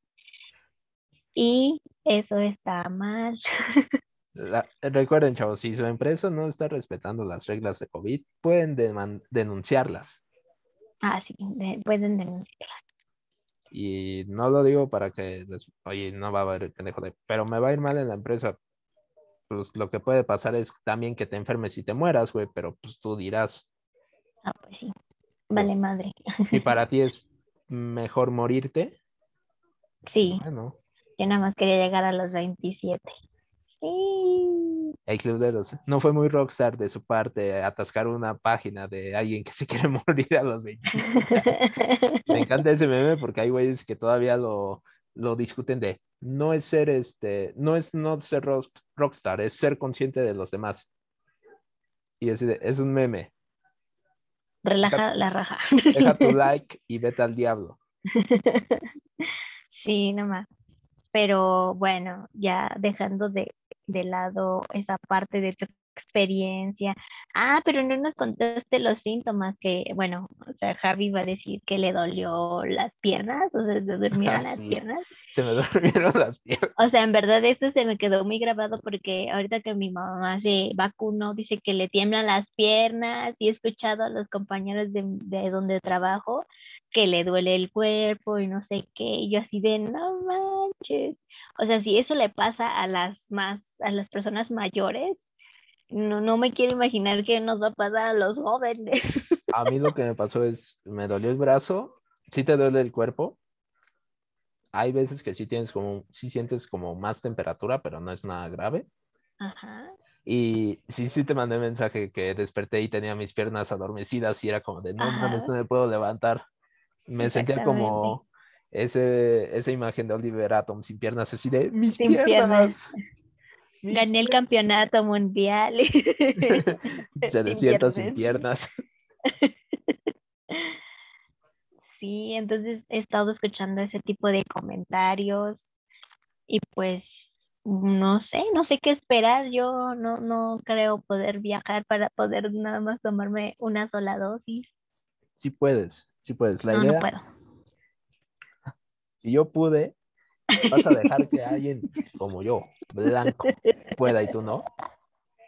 Y eso está mal. La- recuerden, chavos, si su empresa no está respetando las reglas de COVID, pueden deman- denunciarlas. Ah, sí, de- pueden denunciar. Y no lo digo para que, les- oye, no va a haber pendejo de, pero me va a ir mal en la empresa. Pues lo que puede pasar es también que te enfermes y te mueras, güey, pero pues tú dirás, Ah, pues sí. Vale, madre. si para ti es mejor morirte, Sí, bueno, yo nada más quería llegar a los 27. Sí. el club de los... No fue muy rockstar de su parte atascar una página de alguien que se quiere morir a los 20. Me encanta ese meme porque hay güeyes que todavía lo, lo discuten de no es ser este, no es no ser rock- rockstar, es ser consciente de los demás. Y es, es un meme. Relaja la raja. Deja tu like y vete al diablo. Sí, nomás. Pero bueno, ya dejando de, de lado esa parte, de experiencia. Ah, pero no nos contaste los síntomas que, bueno, o sea, Javi va a decir que le dolió las piernas, o sea, se durmieron las Sí. piernas. Se me durmieron las piernas. O sea, en verdad eso se me quedó muy grabado porque ahorita que mi mamá se vacunó, dice que le tiemblan las piernas y he escuchado a los compañeros de, de donde trabajo que le duele el cuerpo y no sé qué, y yo así de no manches. O sea, si eso le pasa a las más, a las personas mayores, no, no me quiero imaginar qué nos va a pasar a los jóvenes. A mí lo que me pasó es, me dolió el brazo, sí te duele el cuerpo. Hay veces que sí tienes como, sí sientes como más temperatura, pero no es nada grave. Ajá. Y sí, sí te mandé mensaje que desperté y tenía mis piernas adormecidas y era como de, no mames, no me puedo levantar. Me sentía como ese, esa imagen de Oliver Atom sin piernas, así de, mis Sin piernas. piernas. Gané el piernas". campeonato mundial. Se despierta sin piernas. piernas. Sí, entonces he estado escuchando ese tipo de comentarios y pues no sé, no sé qué esperar. Yo no, no creo poder viajar para poder nada más tomarme una sola dosis. Sí puedes, sí puedes. La No, idea, no puedo. si yo pude, vas a dejar que alguien como yo, blanco, pueda y tú no.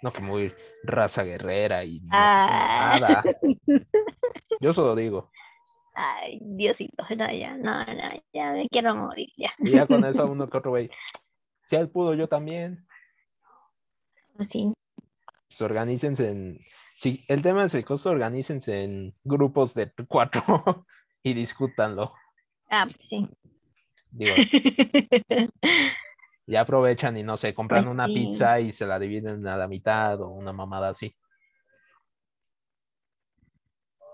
No, que muy raza guerrera y no Ah. nada. Yo solo digo. Ay, Diosito, no, ya, no, no, ya me quiero morir, ya. Y ya con eso uno que otro güey. Si él pudo, yo también. Sí, Pues organícense en. Si el tema es el costo, organícense en grupos de cuatro y discútanlo. ah, pues sí. Digo, ya aprovechan y no sé, compran Pues una sí. pizza y se la dividen a la mitad o una mamada así.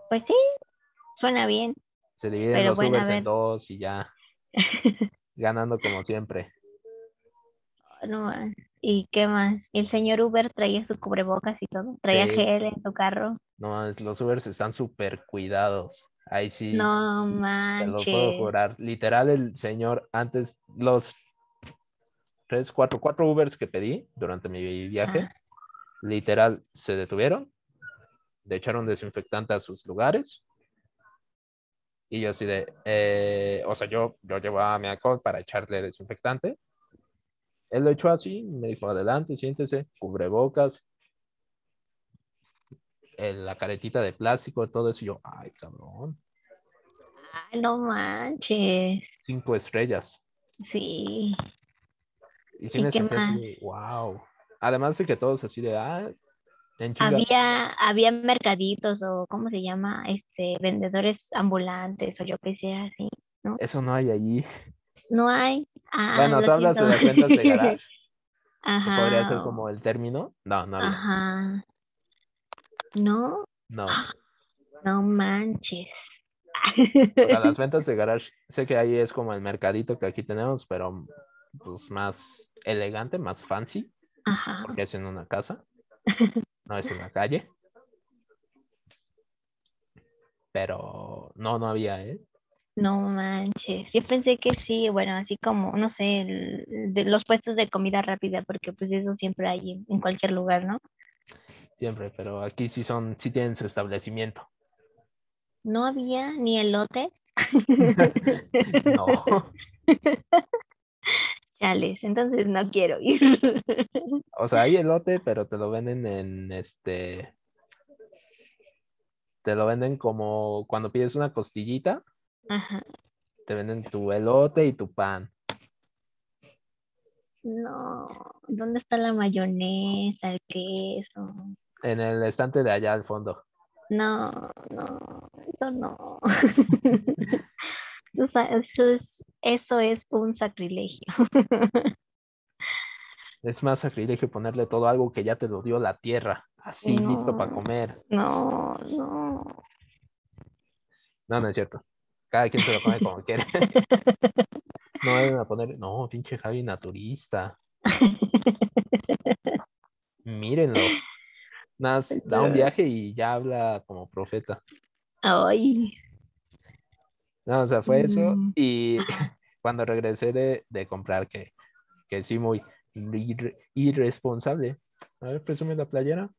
Pues sí, suena bien. Se dividen Pero los bueno, Ubers en dos y ya. Ganando como siempre. No. ¿Y qué más? El señor Uber traía su cubrebocas y todo. Traía Sí. gel en su carro. No, los Ubers están súper cuidados. Ahí sí. No Te lo puedo manches. jurar. Literal, el señor antes, los tres, cuatro, cuatro Ubers que pedí durante mi viaje, Ajá. literal, se detuvieron, le echaron desinfectante a sus lugares. Y yo así de, eh, o sea, yo, yo llevaba mi alcohol para echarle desinfectante. Él lo echó así, me dijo, adelante, siéntese, cubrebocas, el- la caretita de plástico, todo eso. Y yo, ay, cabrón, Ay, no manches. cinco estrellas. Sí. Y sí ¿Y me qué sentí más? así, wow. Además de que todos así de, ah, en. Había, había mercaditos o, ¿cómo se llama? Este, vendedores ambulantes o yo qué sé, así. Eso no hay allí. No hay. Ah, bueno, tú hablas de las ventas de garage, Ajá. podría ser como el término. No, no había. Ajá. No, No. no manches. O sea, las ventas de garage, sé que ahí es como el mercadito que aquí tenemos, pero pues más elegante, más fancy, Ajá. porque es en una casa, no es en la calle. Pero no, no había, ¿eh? No manches. Yo pensé que sí, bueno, así como, no sé, el- de los puestos de comida rápida, porque pues eso siempre hay en, en cualquier lugar, ¿no? Siempre, pero aquí sí son, sí tienen su establecimiento. No había ni elote. No. Chales, entonces no quiero ir. O sea, hay elote, pero te lo venden en este. Te lo venden como cuando pides una costillita, Ajá. te venden tu elote y tu pan. No, ¿dónde está la mayonesa, el queso? En el estante de allá al fondo. No, no, eso no. Eso, es, eso es un sacrilegio. Es más sacrilegio ponerle todo algo que ya te lo dio la tierra, así listo para comer. No, no. No, no es cierto. Cada quien se lo come como quiere. No deben a poner, no, pinche Javi naturista. Mírenlo. Nada, da un viaje y ya habla como profeta. Ay, No, o sea, fue eso. Mm. Y cuando regresé de, de comprar, que, que sí, muy ir- irresponsable, A ver, presume la playera.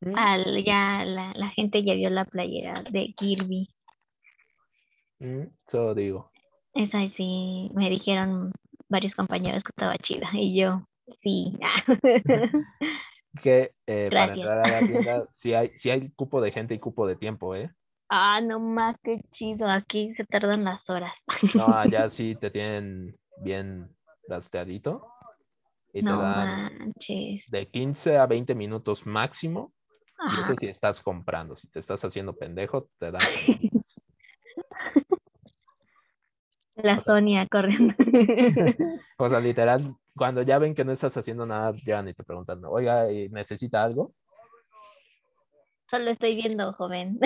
Mm, Al, ya la, la gente ya vio la playera de Kirby. Mm, Solo digo. Esa sí, me dijeron varios compañeros que estaba chida. Y yo, sí. Que eh, para Gracias. entrar a la tienda, si hay, sí hay cupo de gente y cupo de tiempo, ¿eh? Ah, no más, qué chido. Aquí se tardan las horas. No, allá sí te tienen bien rastreadito. Y te No dan manches. de 15 a 20 minutos máximo. Y Ajá. eso si estás comprando. Si te estás haciendo pendejo, te dan. La o sea- Sonia corriendo. O sea, literal, cuando ya ven que no estás haciendo nada, llegan y te preguntan, oiga, ¿y ¿necesita algo? Solo estoy viendo, joven.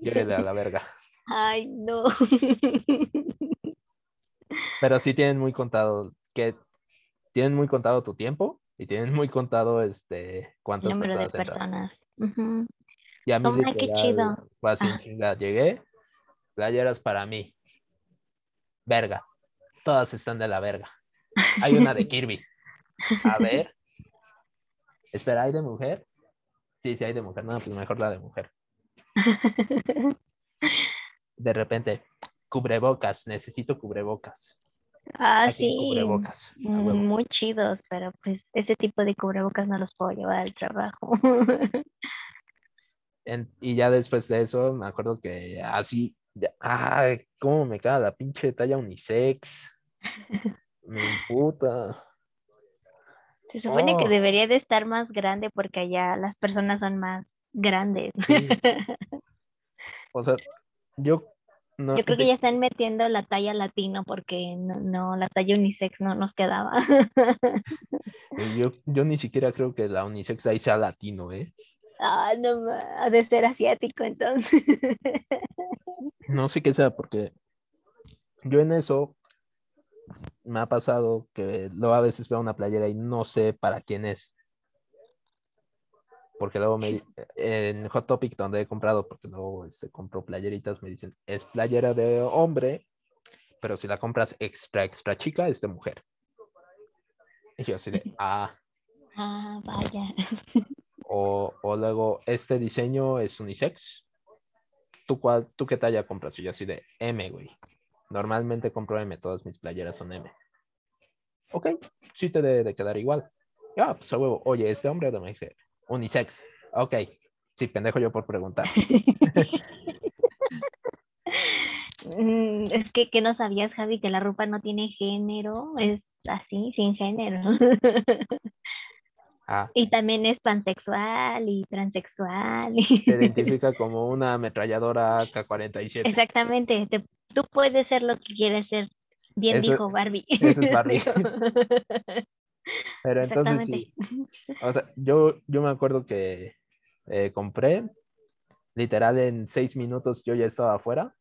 Lléguele a la verga. Ay, no. Pero sí tienen muy contado que tienen muy contado tu tiempo y tienen muy contado este cuántas Número de personas personas. Y a mí Toma, qué literal, chido. fue así Ah. llegué, playeras para mí. Verga. Todas están de la verga. Hay una de Kirby. A ver. Espera, ¿hay de mujer? Sí, sí hay de mujer. No, pues mejor la de mujer. De repente, cubrebocas, necesito cubrebocas. Ah, Aquí sí. cubrebocas. Mm, Muy chidos, pero pues ese tipo de cubrebocas no los puedo llevar al trabajo. En- y ya después de eso, me acuerdo que así, ya- ay, cómo me caga la pinche talla unisex. Me imputa. Se supone que Oh. debería de estar más grande porque allá las personas son más grandes. Sí. O sea, yo no. Yo creo que ya están metiendo la talla latino porque no, no, la talla unisex no nos quedaba. yo, yo ni siquiera creo que la unisex ahí sea latino, ¿eh? Ah, no, ha de ser asiático entonces. No sé qué sea, porque yo en eso me ha pasado que luego a veces veo una playera y no sé para quién es. Porque luego me en Hot Topic donde he comprado, porque luego se compró playeritas, me dicen, es playera de hombre, pero si la compras extra, extra chica, es de mujer. Y yo así de, ah, Ah, vaya. O, o luego, este diseño es unisex. ¿Tú, cuál, ¿Tú qué talla compras? Y yo así de M, güey. Normalmente compro M, todas mis playeras son M. Ok, sí te debe de quedar igual. Ah, pues a huevo. Oye, ¿este hombre de mujer? Unisex. Ok. Sí, pendejo yo por preguntar. Mm, Es que, que no sabías, Javi, que la ropa no tiene género, es así, sin género. Ah, Y también es pansexual y transexual. te identifica como una ametralladora AK-47. Exactamente, te- tú puedes ser lo que quieres ser. Bien Eso- dijo Barbie. eso es Barbie. Pero entonces sí. O sea, yo, yo me acuerdo que eh, compré, literal en seis minutos yo ya estaba afuera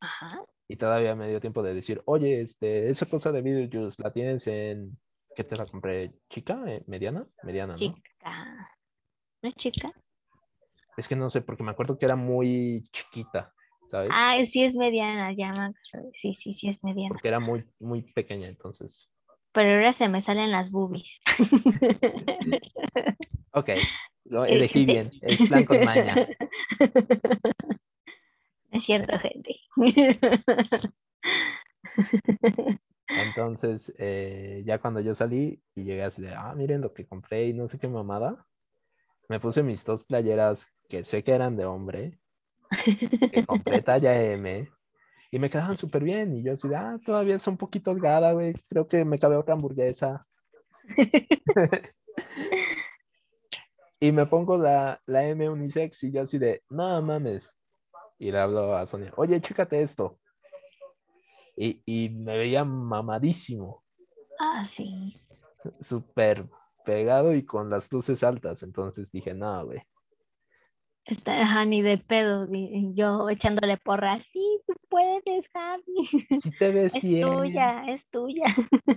Ajá. y todavía me dio tiempo de decir, oye, este, esa cosa de Beetlejuice, ¿la tienes en... ¿Qué te la compré? ¿Chica? Eh, ¿Mediana? Mediana, ¿no? Chica. ¿No es chica? Es que no sé, porque me acuerdo que era muy chiquita, ¿sabes? Ah, sí es mediana, ya me acuerdo. Sí, sí, sí es mediana. Porque era muy, muy pequeña, entonces. Pero ahora se me salen las boobies. Ok, lo elegí bien, es plan con maña. Es cierto, gente. Entonces, eh, ya cuando yo salí y llegué así de, ah, miren lo que compré y no sé qué mamada, me puse mis dos playeras que sé que eran de hombre, que compré talla M, y me quedaban súper bien. Y yo así de, ah, todavía es un poquito holgada, güey, creo que me cabe otra hamburguesa. y me pongo la, la M unisex y yo así de, no mames. Y le hablo a Sonia, oye, chécate esto. Y, y me veía mamadísimo, Ah, sí. súper pegado y con las luces altas. Entonces dije, no, güey. Está, ajá, ni de pedo. y- Yo echándole porra. Sí, tú puedes, Javi. Si te ves Es bien, tuya, es tuya.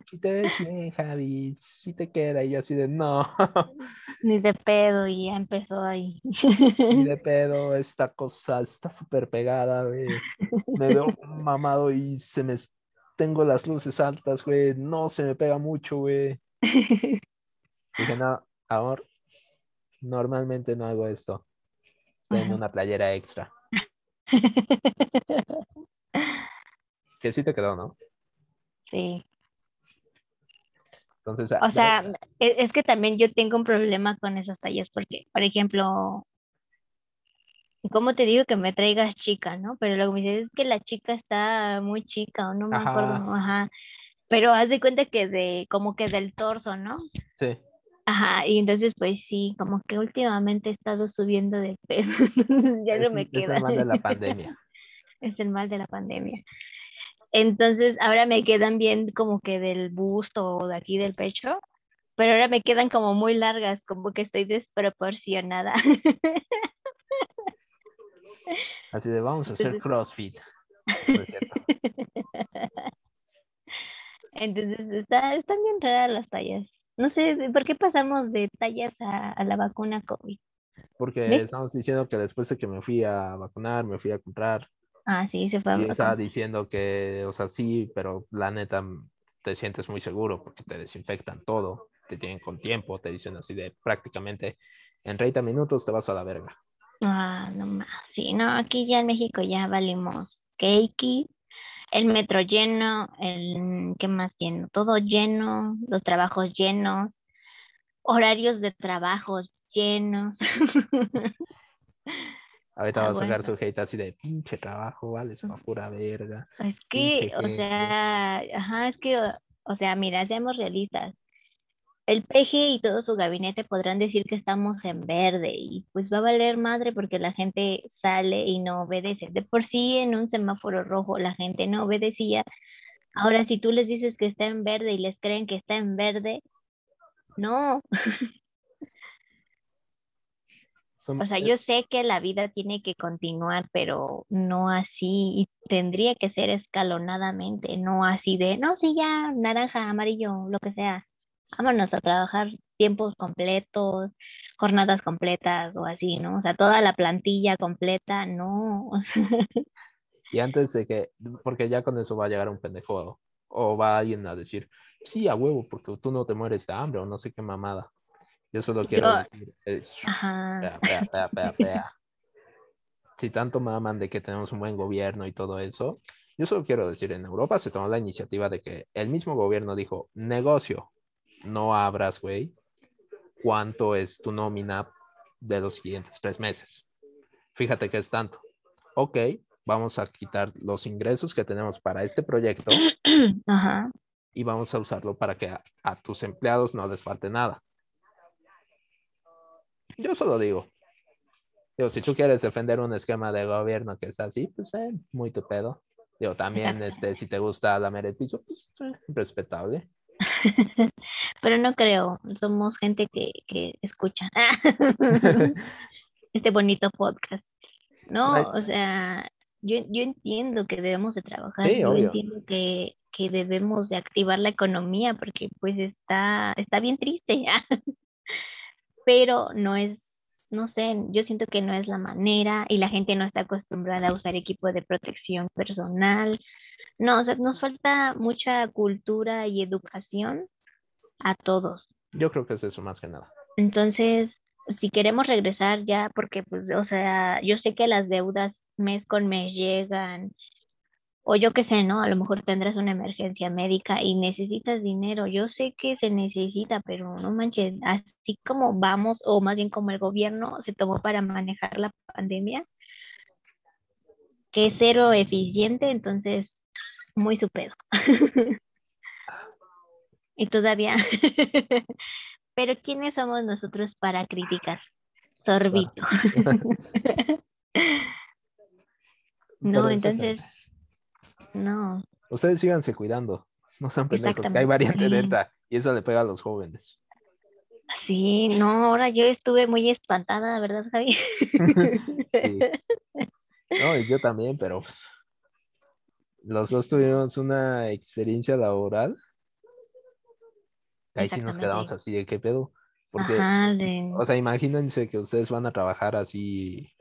si te ves bien, Javi, si te queda. Y yo así de, no, Ni de pedo. Y ya empezó ahí. ni de pedo, esta cosa está súper pegada, güey. Me veo mamado y se me... Tengo las luces altas, güey. No se me pega mucho, güey. Dije, no, Amor, normalmente no hago esto. Tengo Ajá. una playera extra. Que sí te quedó, ¿no? Sí. Entonces, O sea, e- es que también yo tengo un problema con esas tallas porque, por ejemplo, ¿cómo te digo que me traigas chica, no? Pero luego me dices, es que la chica está muy chica o no me acuerdo. Ajá. Pero haz de cuenta que de, como que del torso, ¿no? sí. Ajá, y entonces pues sí, como que últimamente he estado subiendo de peso, ya Es, no me es queda. el mal de la pandemia. Es el mal de la pandemia. Entonces ahora me quedan bien como que del busto o de aquí del pecho, pero ahora me quedan como muy largas, como que estoy desproporcionada. Así de vamos a hacer CrossFit. No es. Entonces está, están bien raras las tallas. No sé, ¿por qué pasamos de tallas a, a la vacuna COVID? Porque ¿Ves? estamos diciendo que después de que me fui a vacunar, me fui a comprar, Ah, sí, se fue a y estaba diciendo que, o sea, sí, pero la neta mm, te sientes muy seguro porque te desinfectan todo, te tienen con tiempo, te dicen así de prácticamente en 30 minutos te vas a la verga. Ah, no más. Sí, no, aquí ya en México ya valimos cakey, el metro lleno, el, ¿qué más lleno? Todo lleno, los trabajos llenos, horarios de trabajos llenos. Ahorita va a sacar su hate así de pinche trabajo, vale, es pura verga. Es que, o sea, ajá, es que, o- o sea, mira, seamos realistas. El PG y todo su gabinete podrán decir que estamos en verde y pues va a valer madre porque la gente sale y no obedece. De por sí en un semáforo rojo la gente no obedecía. Ahora si tú les dices que está en verde y les creen que está en verde, no. O sea, eh, yo sé que la vida tiene que continuar, pero no así y tendría que ser escalonadamente, no así de, no, sí, ya, naranja, amarillo, lo que sea. Vámonos a trabajar tiempos completos, jornadas completas o así, ¿no? O sea, toda la plantilla completa, no. Y antes de que, porque ya con eso va a llegar un pendejo o va alguien a decir, sí, a huevo, porque tú no te mueres de hambre o no sé qué mamada. Yo solo quiero Yo- decir, eh, Ajá. Pea, pea, pea, pea. Si tanto maman de que tenemos un buen gobierno y todo eso, yo solo quiero decir, en Europa se tomó la iniciativa de que el mismo gobierno dijo, negocio, no abras, güey, cuánto es tu nómina de los siguientes tres meses. Fíjate que es tanto. Ok, vamos a quitar los ingresos que tenemos para este proyecto Ajá. y vamos a usarlo para que a, a tus empleados no les falte nada. Yo solo digo, digo, si tú quieres defender un esquema de gobierno que está así, pues eh, muy tu pedo. Digo, también, este, si te gusta lamer el piso, pues eh, respetable. Pero no creo, somos gente que, que escucha este bonito podcast. No, o sea, yo, yo entiendo que debemos de trabajar, Sí, yo obvio. entiendo que, que debemos de activar la economía porque pues está, está bien triste, pero no es, no sé, yo siento que no es la manera y la gente no está acostumbrada a usar equipo de protección personal. No, o sea, nos falta mucha cultura y educación a todos. Yo creo que es eso más que nada. Entonces, si queremos regresar ya, porque pues, o sea, yo sé que las deudas mes con mes llegan, o yo qué sé, ¿no? A lo mejor tendrás una emergencia médica y necesitas dinero. Yo sé que se necesita, pero no manches, así como vamos, o más bien como el gobierno se tomó para manejar la pandemia, que es cero eficiente, entonces, muy su pedo. y todavía... Pero ¿quiénes somos nosotros para criticar? Sorbito. no, entonces, no. Ustedes síganse cuidando. No sean pendejos, que hay variante sí. delta y eso le pega a los jóvenes. Sí, no, ahora yo estuve muy espantada, ¿verdad, Javi? Sí. No, y yo también, pero los dos tuvimos una experiencia laboral. Ahí sí nos quedamos así de qué pedo. Porque, Ajá, de- o sea, imagínense que ustedes van a trabajar así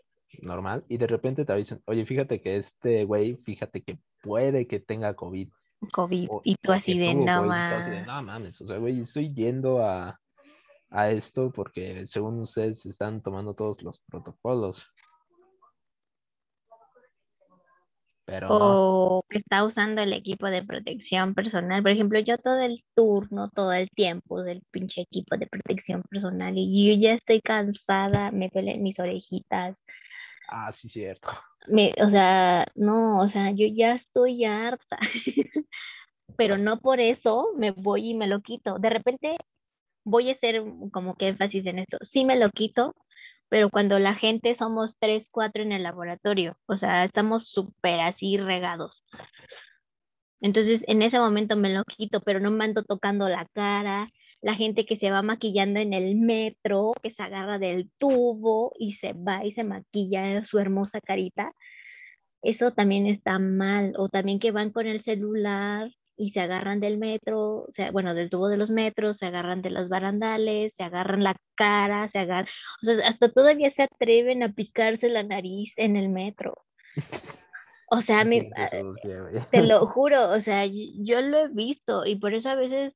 normal y de repente te avisan, oye, fíjate que este güey, fíjate que puede que tenga COVID. COVID. o- Y tú así de tuvo no COVID", y tú así de, más. no mames, o sea, güey, estoy yendo a, a esto porque según ustedes están tomando todos los protocolos. Pero no. O que está usando el equipo de protección personal. Por ejemplo, yo todo el turno, todo el tiempo del pinche equipo de protección personal y yo ya estoy cansada, me duelen mis orejitas. Ah, sí, cierto. Me, o sea, no, o sea, yo ya estoy harta. Pero no por eso me voy y me lo quito. De repente voy a hacer como que énfasis en esto. Sí me lo quito, pero cuando la gente somos tres, cuatro en el laboratorio, o sea, estamos súper así regados. Entonces, en ese momento me lo quito, pero no me ando tocando la cara. La gente que se va maquillando en el metro, que se agarra del tubo y se va y se maquilla su hermosa carita, eso también está mal. O también que van con el celular y se agarran del metro, o sea, bueno, del tubo de los metros, se agarran de los barandales, se agarran la cara, se agarran, o sea, hasta todavía se atreven a picarse la nariz en el metro. O sea, sucia, güey. te lo juro, o sea, yo lo he visto y por eso a veces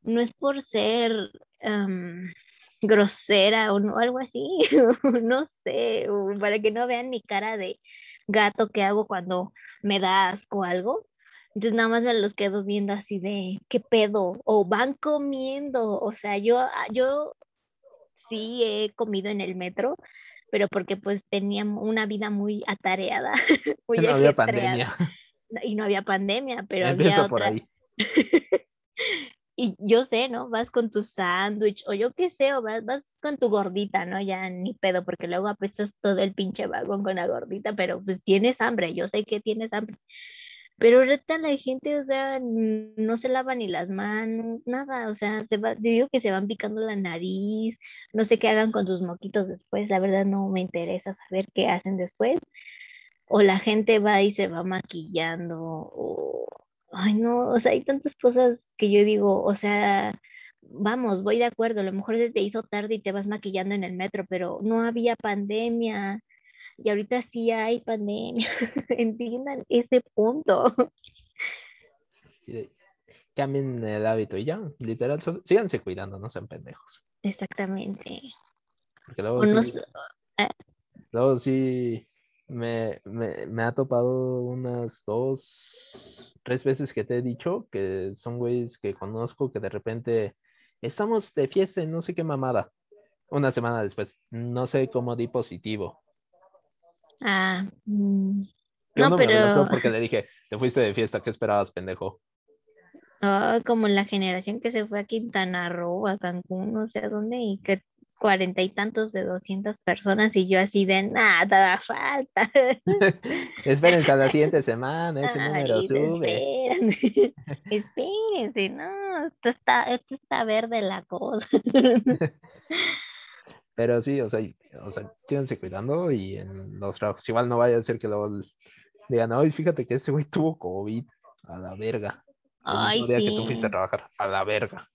no es por ser am, grosera o no, algo así, no sé, para que no vean mi cara de gato que hago cuando me da asco algo. Entonces nada más me los quedo viendo así de, ¿qué pedo? O van comiendo, o sea, yo, ah, yo sí he comido en el metro, pero porque pues tenía una vida muy atareada, muy No había pandemia. y no había pandemia, pero había Empiezo por otra. ahí. Y yo sé, ¿no? Vas con tu sándwich o yo qué sé, o vas, vas con tu gordita, ¿no? Ya ni pedo, porque luego apestas todo el pinche vagón con la gordita, pero pues tienes hambre, yo sé que tienes hambre. Pero ahorita la gente, o sea, no se lava ni las manos, nada, o sea, se va, digo que se van picando la nariz, no sé qué hagan con sus moquitos después, la verdad no me interesa saber qué hacen después. O la gente va y se va maquillando, o, ay no, o sea, hay tantas cosas que yo digo, o sea, vamos, voy de acuerdo, a lo mejor se te hizo tarde y te vas maquillando en el metro, pero no había pandemia. Y ahorita sí hay pandemia. Entiendan ese punto. Sí, Cambien el hábito y ya, literal, síganse cuidando, no sean pendejos. Exactamente. Porque luego no sí, sé, luego sí me, me, me ha topado unas dos, tres veces que te he dicho que son güeyes que conozco que de repente estamos de fiesta en no sé qué mamada. Una semana después, no sé cómo di positivo. Ah, mm, Yo no, no me pero relato porque le dije, te fuiste de fiesta, ¿qué esperabas, pendejo? ah, como la generación que se fue a Quintana Roo, a Cancún, no sé a dónde, y que cuarenta y tantos de 200 personas, y yo así de nada, falta. Espérense a la siguiente semana, ese número Ahorita sube. espérense, espérense, no, esto está, esto está verde la cosa. Pero sí, o sea, o sea, síganse cuidando y en los trabajos. Igual no vaya a ser que luego digan, ay, fíjate que ese güey tuvo COVID. A la verga. El Ay, mismo día que tú fuiste a trabajar. A la verga.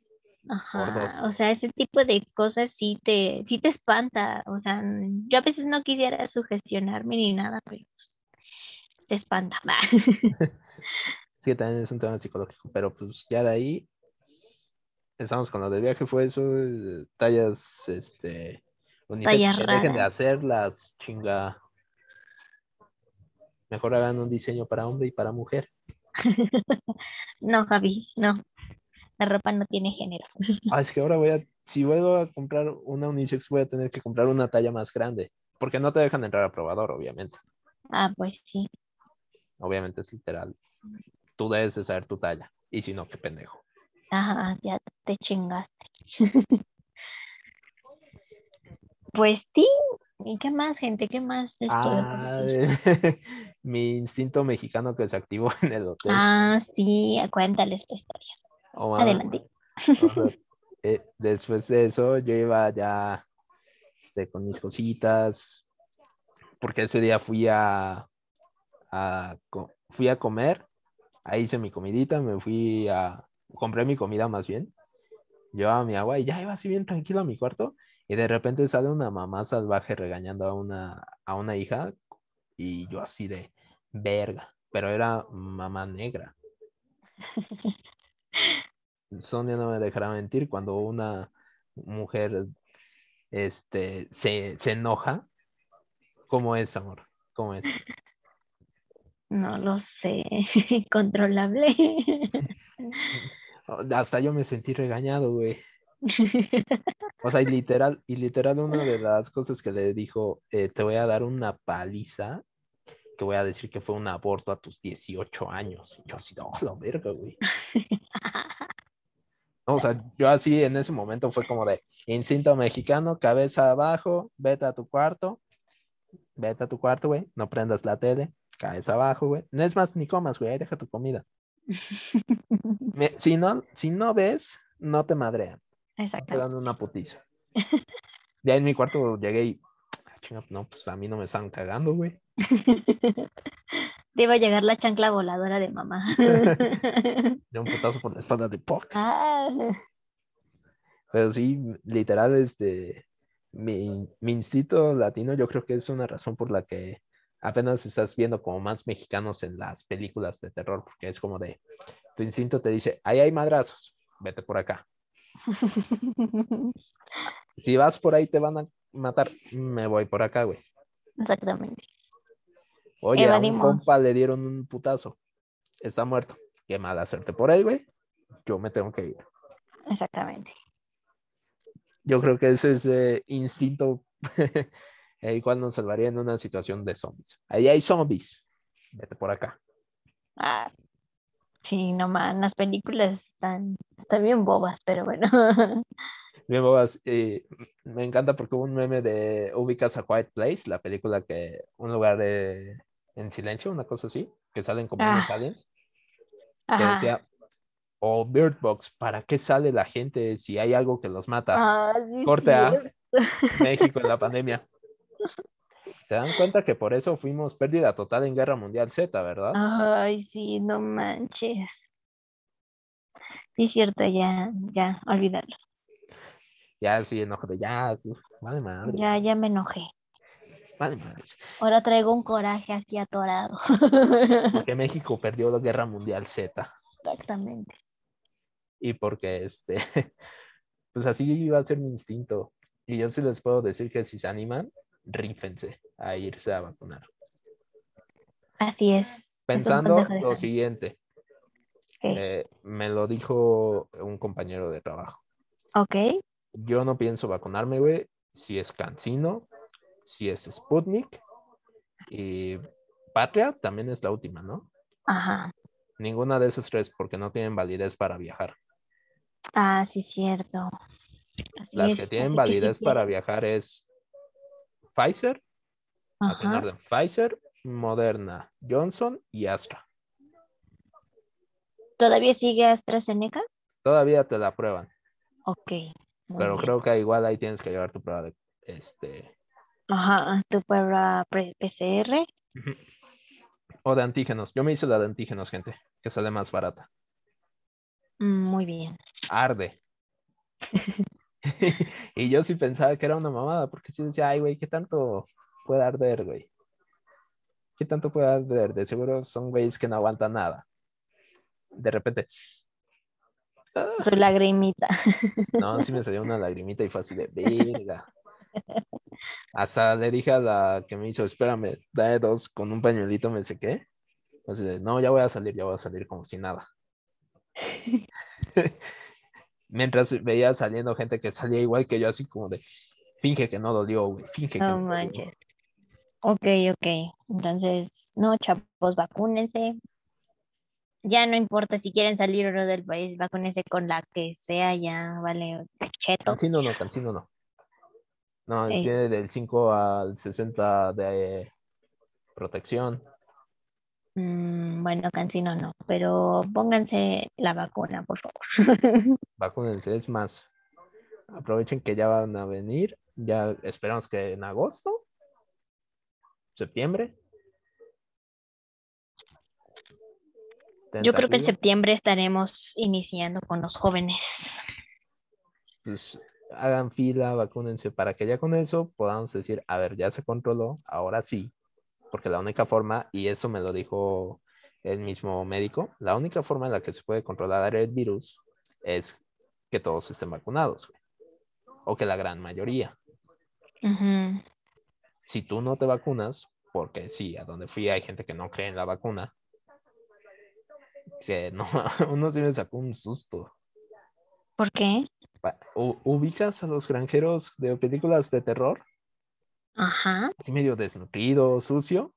Ajá, o sea, ese tipo de cosas sí te, sí te espanta, o sea, yo a veces no quisiera sugestionarme ni nada, pero te espanta. Sí, también es un tema psicológico. Pero pues ya de ahí. Estamos con lo del viaje, fue eso. eh, Tallas, este. Tallas que dejen de hacerlas, chinga. Mejor hagan un diseño para hombre y para mujer. No, Javi, no, la ropa no tiene género. Ah, es que ahora voy a, si vuelvo a comprar una unisex, voy a tener que comprar una talla más grande, porque no te dejan entrar a probador, obviamente. Ah, pues sí. Obviamente es literal. Tú debes de saber tu talla, y si no, qué pendejo. Ajá, ya te chingaste. Pues sí, ¿y qué más, gente? ¿Qué más Ah, mi instinto mexicano que se activó en el hotel. Ah, sí, cuéntales tu historia. Adelante. eh, después de eso, yo iba ya este, con mis cositas, porque ese día fui a, a fui a comer, ahí hice mi comidita, me fui a, compré mi comida más bien, llevaba mi agua y ya iba así bien tranquilo a mi cuarto y de repente sale una mamá salvaje regañando a una, a una hija y yo así de verga, pero era mamá negra. Sonia no me dejará mentir, cuando una mujer este, se, se enoja, ¿cómo es, amor? ¿Cómo es? No lo sé, controlable. Hasta yo me sentí regañado, güey. O sea, y literal, y literal una de las cosas que le dijo, eh, te voy a dar una paliza, que voy a decir que fue un aborto a tus 18 años. Y yo así, no, la verga, güey. O sea, yo así en ese momento fue como de instinto mexicano, cabeza abajo, vete a tu cuarto, vete a tu cuarto, güey, no prendas la tele, cabeza abajo, güey. No es más, ni comas, güey, deja tu comida. Me- si, no, si no ves, no te madrean, Exacto. dan una putiza. Ya en mi cuarto llegué y, ah, chinga, no, pues a mí no me están cagando, güey. Te iba a llegar la chancla voladora de mamá. De un putazo por la espalda de Poc. Ah, Pero sí, literal, este, mi, mi instinto latino yo creo que es una razón por la que apenas estás viendo como más mexicanos en las películas de terror, porque es como de, tu instinto te dice, ahí hay madrazos, vete por acá. Si vas por ahí te van a matar, me voy por acá, güey. Exactamente. Oye, a un compa le dieron un putazo, está muerto. Qué mala suerte por él, güey. Yo me tengo que ir. Exactamente. Yo creo que ese es ese instinto el cual nos salvaría en una situación de zombies. Ahí hay zombies. Vete por acá. Ah, sí, no man, las películas están, están bien bobas, pero bueno. Bien, bobas. y me encanta porque hubo un meme de Ubicas a Quiet Place, la película que un lugar de, en silencio, una cosa así, que salen como unos Ah. aliens. Que Ajá. decía, o Bird Box, ¿para qué sale la gente si hay algo que los mata? Ah, sí, Corte A. México en la pandemia. ¿Se dan cuenta que por eso fuimos pérdida total en Guerra Mundial Z, verdad? Ay, sí, no manches. Sí, es cierto, ya, ya, olvídalo. Ya sí, enojo ya, vale madre, Ya, ya me enojé. vale madre. Ahora traigo un coraje aquí atorado. Porque México perdió la Guerra Mundial Z Exactamente. y porque este, pues así iba a ser mi instinto. Y yo sí les puedo decir que si se animan, rífense a irse a vacunar. Así es. Pensando lo siguiente, eh, me lo dijo un compañero de trabajo. Ok. Yo no pienso vacunarme, güey, si es Cancino, si es Sputnik y Patria también es la última, ¿no? Ajá. Ninguna de esas tres porque no tienen validez para viajar. Ah, sí, cierto. Así Las es, que tienen sí validez para viajar es Pfizer, Pfizer, Moderna, Johnson y Astra. ¿Todavía sigue AstraZeneca? Todavía te la prueban, Ok. pero bien. creo que igual ahí tienes que llevar tu prueba de este Ajá, tu prueba PCR. o de antígenos. Yo me hice la de antígenos, gente, que sale más barata. Mm, Muy bien. Arde. y yo sí pensaba que era una mamada, porque sí decía, ay, güey, ¿qué tanto puede arder, güey? ¿Qué tanto puede arder? De seguro son güeyes que no aguantan nada. De repente, ah, Su lagrimita. no, sí me salió una lagrimita y fue así de verga. Hasta le dije a la que me hizo, espérame, dame dos con un pañuelito, me sequé. De, no, ya voy a salir, ya voy a salir como si nada. Mientras veía saliendo gente que salía igual que yo, así como de, finge que no dolió, güey, finge que No no dolió". manches. Ok, ok. Entonces, no, chavos, vacúnense. Ya no importa si quieren salir o no del país, vacúnense con la que sea, ya vale cheto. Cancino no, Cancino no. No, tiene del 5 al 60 de protección. Mm, bueno, Cancino no, pero pónganse la vacuna, por favor. Vacúnense, es más. Aprovechen que ya van a venir. Ya esperamos que en agosto, septiembre. Yo creo que en septiembre estaremos iniciando con los jóvenes. pues, hagan fila, vacúnense para que ya con eso podamos decir, a ver, ya se controló, ahora sí, porque la única forma, y eso me lo dijo el mismo médico, la única forma en la que se puede controlar el virus es que todos estén vacunados. güey. o que la gran mayoría. Si tú no te vacunas, porque sí, a donde fui hay gente que no cree en la vacuna, que no, uno sí me sacó un susto. ¿Por qué? ¿Ubicas a los granjeros de películas de terror? Ajá, Así medio desnutrido, sucio.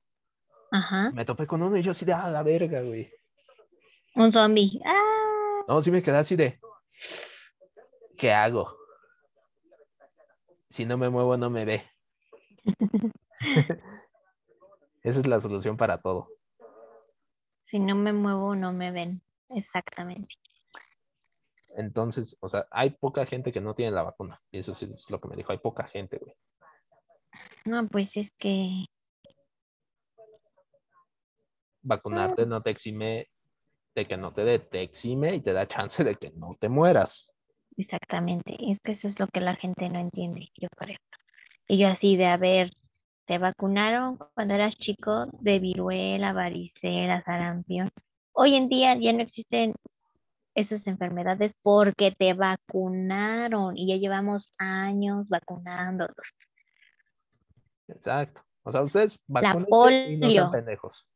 ajá. Me topé con uno y yo así de, ah, la verga, güey. Un zombie. Ah, No, sí me quedé así de, ¿qué hago? Si no me muevo, no me ve. Esa es la solución para todo. si no me muevo, no me ven. Exactamente. Entonces, o sea, hay poca gente que no tiene la vacuna. Y eso sí es lo que me dijo, hay poca gente, güey. No, pues es que Vacunarte no te exime de que no te dé, te exime y te da chance de que no te mueras. Exactamente, es que eso es lo que la gente no entiende, yo creo. Y yo así de, a ver, te vacunaron cuando eras chico de viruela, varicela, sarampión. Hoy en día ya no existen esas enfermedades porque te vacunaron y ya llevamos años vacunándolos. Exacto. O sea, ustedes vacúnense y no sean pendejos.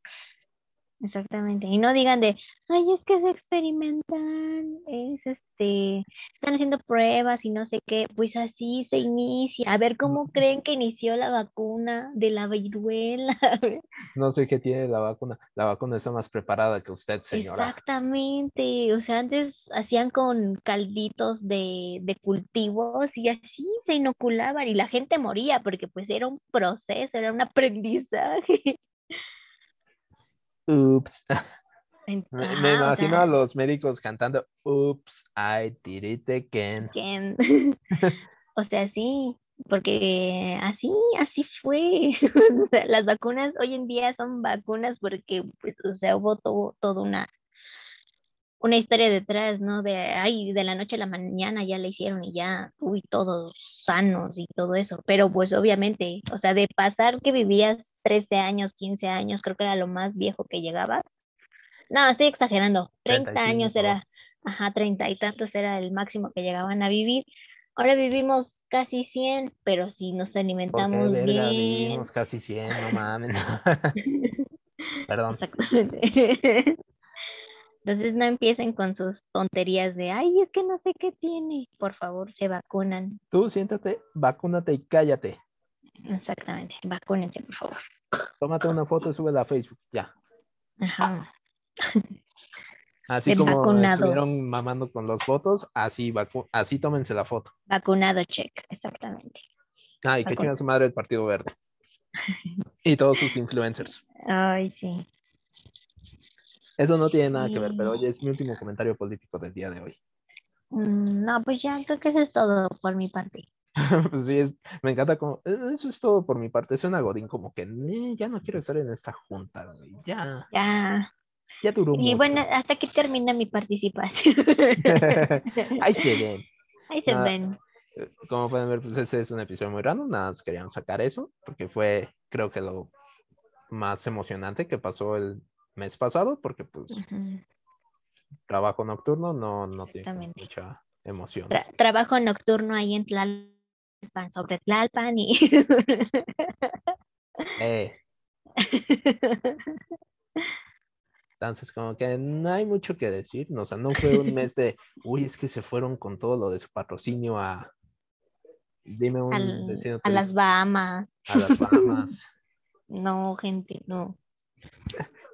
Exactamente. Y no digan de, ay, es que es experimental, es este, están haciendo pruebas y no sé qué. Pues así se inicia. A ver cómo creen que inició la vacuna de la viruela. No sé qué tiene la vacuna. La vacuna está más preparada que usted, señora. Exactamente. O sea, antes hacían con calditos de, de cultivos y así se inoculaban y la gente moría porque pues era un proceso, era un aprendizaje. En- Me, ajá, me o imagino sea, a los médicos cantando Ups, I did it again. que- o sea, sí, porque así, así fue. O sea, las vacunas hoy en día son vacunas porque, pues, o sea, hubo todo, toda una, una historia detrás, ¿no? De, ay, de la noche a la mañana ya la hicieron y ya, uy, todos sanos y todo eso. Pero, pues, obviamente, o sea, de pasar que vivías 13 años, 15 años, creo que era lo más viejo que llegaba. No, estoy exagerando. 30 años 35. era, ajá, 30 y tantos era el máximo que llegaban a vivir. Ahora vivimos casi 100, pero si nos ¿Por qué alimentamos verga bien. vivimos casi 100? No mames. Perdón. Exactamente. Entonces no empiecen con sus tonterías de, ay, es que no sé qué tiene. Por favor, se vacunan. Tú siéntate, vacúnate y cállate. Exactamente, vacúnense, por favor. Tómate una foto y súbela a Facebook. Ya. Ajá. Así El como vacunado. estuvieron mamando con los votos, así, vacu- así tómense la foto. Vacunado, check, exactamente. Ah, y que chinga su madre el Partido Verde. Y todos sus influencers. Ay, sí. Eso no tiene nada que ver, pero oye, es mi último comentario político del día de hoy. Mm, No, pues ya creo que eso es todo por mi parte. Pues sí, es- me encanta como, "Eh, eso es todo por mi parte. Suena Godín como que "Nee, ya no quiero estar en esta junta, güey. Ya, Ya. ya duró Y mucho. bueno, hasta aquí termina mi participación. Ahí se ven. Ahí se Ah, ven. Como pueden ver, pues ese es un episodio muy raro. Nada más queríamos sacar eso, porque fue, creo que lo más emocionante que pasó el mes pasado, porque pues trabajo nocturno no, no tiene mucha emoción. Tra- trabajo nocturno ahí en Tlalpan, sobre Tlalpan y... Eh, entonces, como que no hay mucho que decir. no, O sea, no fue un mes de, uy, es que se fueron con todo lo de su patrocinio a. Dime un al- destino a las Bahamas. a las Bahamas. No, gente, no.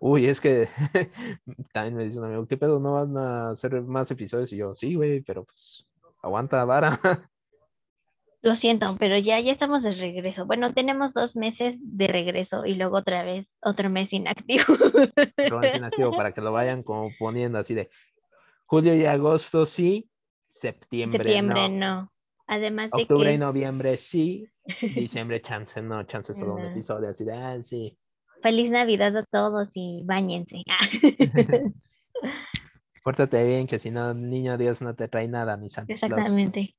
Uy, es que también me dice un amigo, ¿qué pedo? ¿No van a hacer más episodios? Y yo, sí, güey, pero pues aguanta, vara. Lo siento, pero ya, ya estamos de regreso. Bueno, tenemos dos meses de regreso y luego otra vez otro mes inactivo. Pero es inactivo para que lo vayan como poniendo así de julio y agosto sí, septiembre, Septiembre no. no. Además de Octubre que y noviembre sí, diciembre chance no, chance solo un episodio así de, ah, sí. Feliz Navidad a todos y bañense. Pórtate bien, que si no, niño Dios no te trae nada, ni Santa. Exactamente.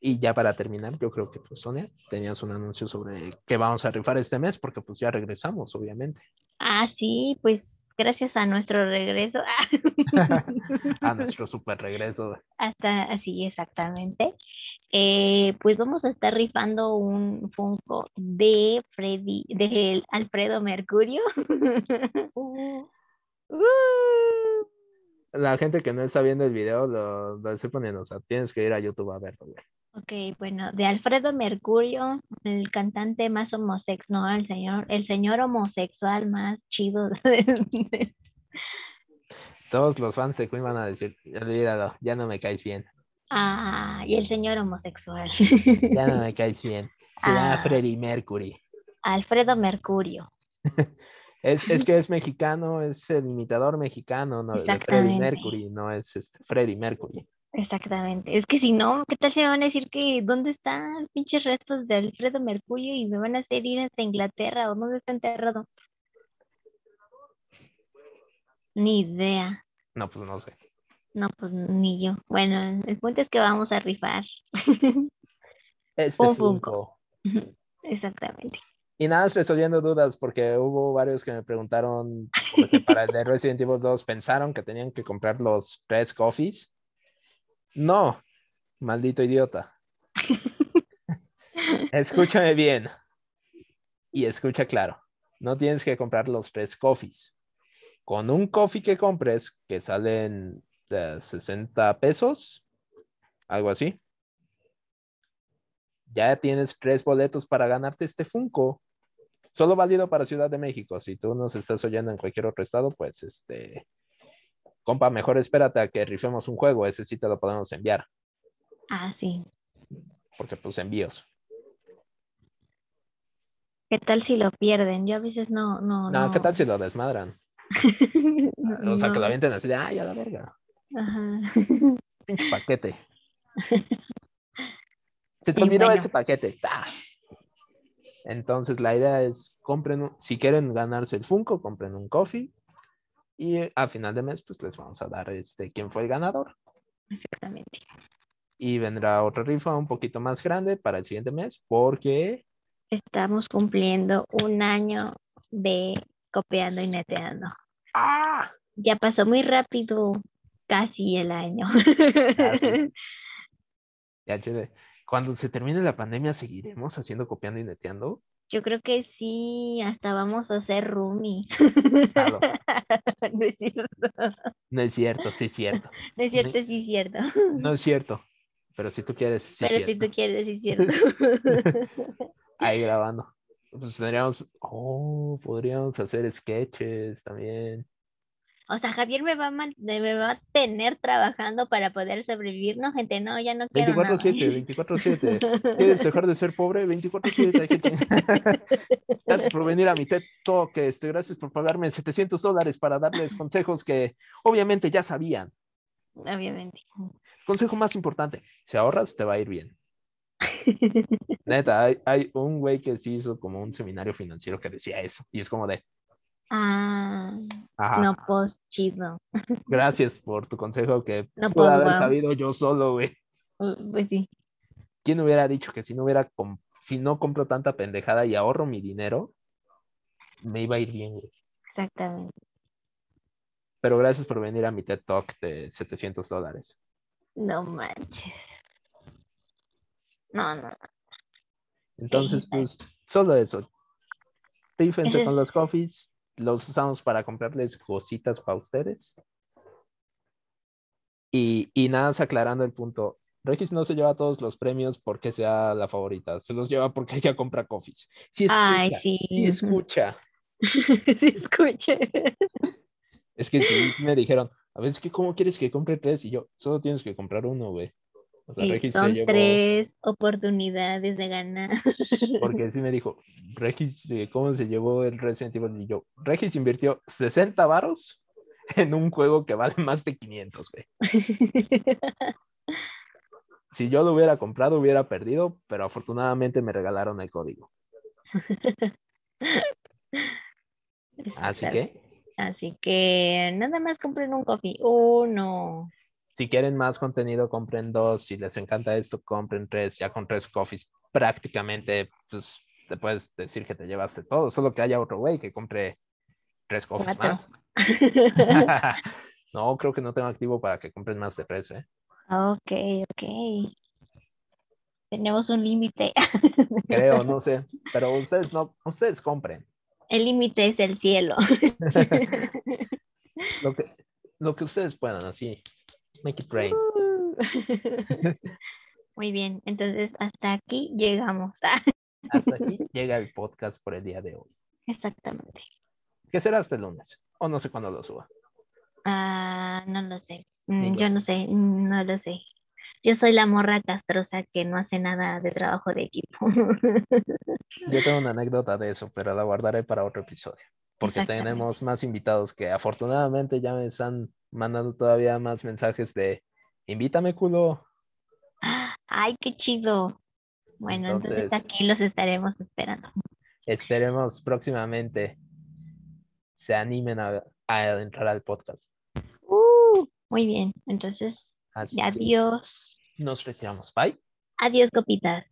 Y ya para terminar, yo creo que pues Sonia, tenías un anuncio sobre que vamos a rifar este mes, porque pues ya regresamos, obviamente. Ah, sí, pues gracias a nuestro regreso. a nuestro super regreso. Hasta así, exactamente. Eh, pues vamos a estar rifando un Funko de Freddy, de Alfredo Mercurio. Uh. La gente que no está viendo el video lo, lo estoy poniendo, o sea, tienes que ir a YouTube a verlo, güey. Ok, bueno, de Alfredo Mercurio, el cantante más homosexual, ¿no? El señor, el señor homosexual más chido. Todos los fans de Queen van a decir, olvídalo, ya no me caes bien. Ah, y el señor homosexual. Ya no me caes bien. Se llama Ah. Freddie Mercury. Alfredo Mercurio. Es, es que es mexicano, es el imitador mexicano, no, de Freddie. Mercury, no es este, Freddie Mercury. Exactamente. Es que si no, ¿qué tal se me van a decir que dónde están pinches restos de Alfredo Mercurio y me van a hacer ir hasta Inglaterra o dónde está enterrado? Ni idea. No, pues no sé. No, pues ni yo. Bueno, el punto es que vamos a rifar. Este Un Funko. Funko. Exactamente. Y nada, resolviendo dudas, porque hubo varios que me preguntaron, porque para el de Resident Evil 2 pensaron que tenían que comprar los tres coffees. No, maldito idiota. Escúchame bien. Y escucha claro. No tienes que comprar los tres coffees. Con un coffee que compres, que salen de 60 pesos, algo así, ya tienes tres boletos para ganarte este Funko. Solo válido para Ciudad de México. Si tú nos estás oyendo en cualquier otro estado, pues este, compa, mejor espérate a que rifemos un juego. Ese sí te lo podemos enviar, Ah, sí. porque pues envíos. ¿Qué tal si lo pierden? Yo a veces no, no, No, no. ¿qué tal si lo desmadran? O sea, que lo avienten así de, ay, a la verga. Ajá. Pinche paquete. Se te olvidó bueno. ese paquete. ¡Ah! Entonces, la idea es, compren, un- si quieren ganarse el Funko, compren un coffee. Y a final de mes, pues les vamos a dar este quién fue el ganador. Exactamente. Y vendrá otra rifa un poquito más grande para el siguiente mes, porque Estamos cumpliendo un año de copiando y neteando. ¡ah! Ya pasó muy rápido, casi el año. Casi. Ya. Cuando se termine la pandemia, ¿seguiremos haciendo copiando y neteando? Yo creo que sí, hasta vamos a hacer roomies. Claro. No es cierto. No es cierto, sí es cierto. No es cierto, sí es cierto. No es cierto. Pero si tú quieres, sí es Pero si cierto. tú quieres, sí es cierto. Ahí grabando. Pues tendríamos, oh, podríamos hacer sketches también. O sea, Javier me va a, me va a tener trabajando para poder sobrevivir, ¿no, gente? No, ya no quiero nada. 24-7, 24-7. ¿Quieres dejar de ser pobre? 24-7. gente. Gracias por venir a mi TED Talk. Este, gracias por pagarme 700 dólares para darles consejos que obviamente ya sabían. Obviamente. Consejo más importante, si ahorras te va a ir bien. Neta, hay, hay un güey que sí hizo como un seminario financiero que decía eso. Y es como de, Ah, ajá, no, pues chido. gracias por tu consejo que No, pude pues, haber sabido yo solo, güey. Uh, Pues sí. ¿Quién hubiera dicho que si no hubiera, si no compro tanta pendejada y ahorro mi dinero, me iba a ir bien, güey? Exactamente. Pero gracias por venir a mi TED Talk de 700 dólares. No manches. No, no. Entonces, Sí, pues, solo eso. Rífense con los es- coffees. Los usamos para comprarles cositas para ustedes. Y, y nada, más aclarando el punto. Regis no se lleva todos los premios porque sea la favorita. Se los lleva porque ella compra coffees. Sí escucha, Ay, sí. sí escucha. sí, escuche. Es que sí, sí me dijeron, a veces que cómo quieres que compre tres y yo, solo tienes que comprar uno, güey. O sea, Sí, Regis se son llevó, tres oportunidades de ganar. porque sí me dijo, Regis, eh, ¿cómo se llevó el Resident Evil? Y yo, Regis invirtió 60 varos en un juego que vale más de 500, güey. Si yo lo hubiera comprado, hubiera perdido, pero afortunadamente me regalaron el código. Así que, Así que nada más compren un coffee. Uno. Si quieren más contenido, compren dos. Si les encanta esto, compren tres. Ya con tres coffees, prácticamente, pues te puedes decir que te llevaste todo. Solo que haya otro güey que compre tres coffees más. no, creo que no tengo activo para que compren más de tres, ¿eh? Ok, ok. Tenemos un límite. Creo, no sé. Pero ustedes no, ustedes compren. El límite es el cielo. lo, que, lo que ustedes puedan, así. Make it rain. Muy bien, entonces hasta aquí llegamos. Hasta aquí llega el podcast por el día de hoy. Exactamente. ¿Qué será hasta el lunes? O no sé cuándo lo suba. Ah, no lo sé. Mm, yo no sé, no lo sé. Yo soy la morra castrosa que no hace nada de trabajo de equipo. Yo tengo una anécdota de eso, pero la guardaré para otro episodio. Porque tenemos más invitados que afortunadamente ya me están mandando todavía más mensajes de invítame culo. Ay, qué chido. Bueno, entonces, aquí los estaremos esperando. Esperemos próximamente se animen a, entrar al podcast. Uh, muy bien, entonces, adiós. Nos retiramos. Bye. Adiós, copitas.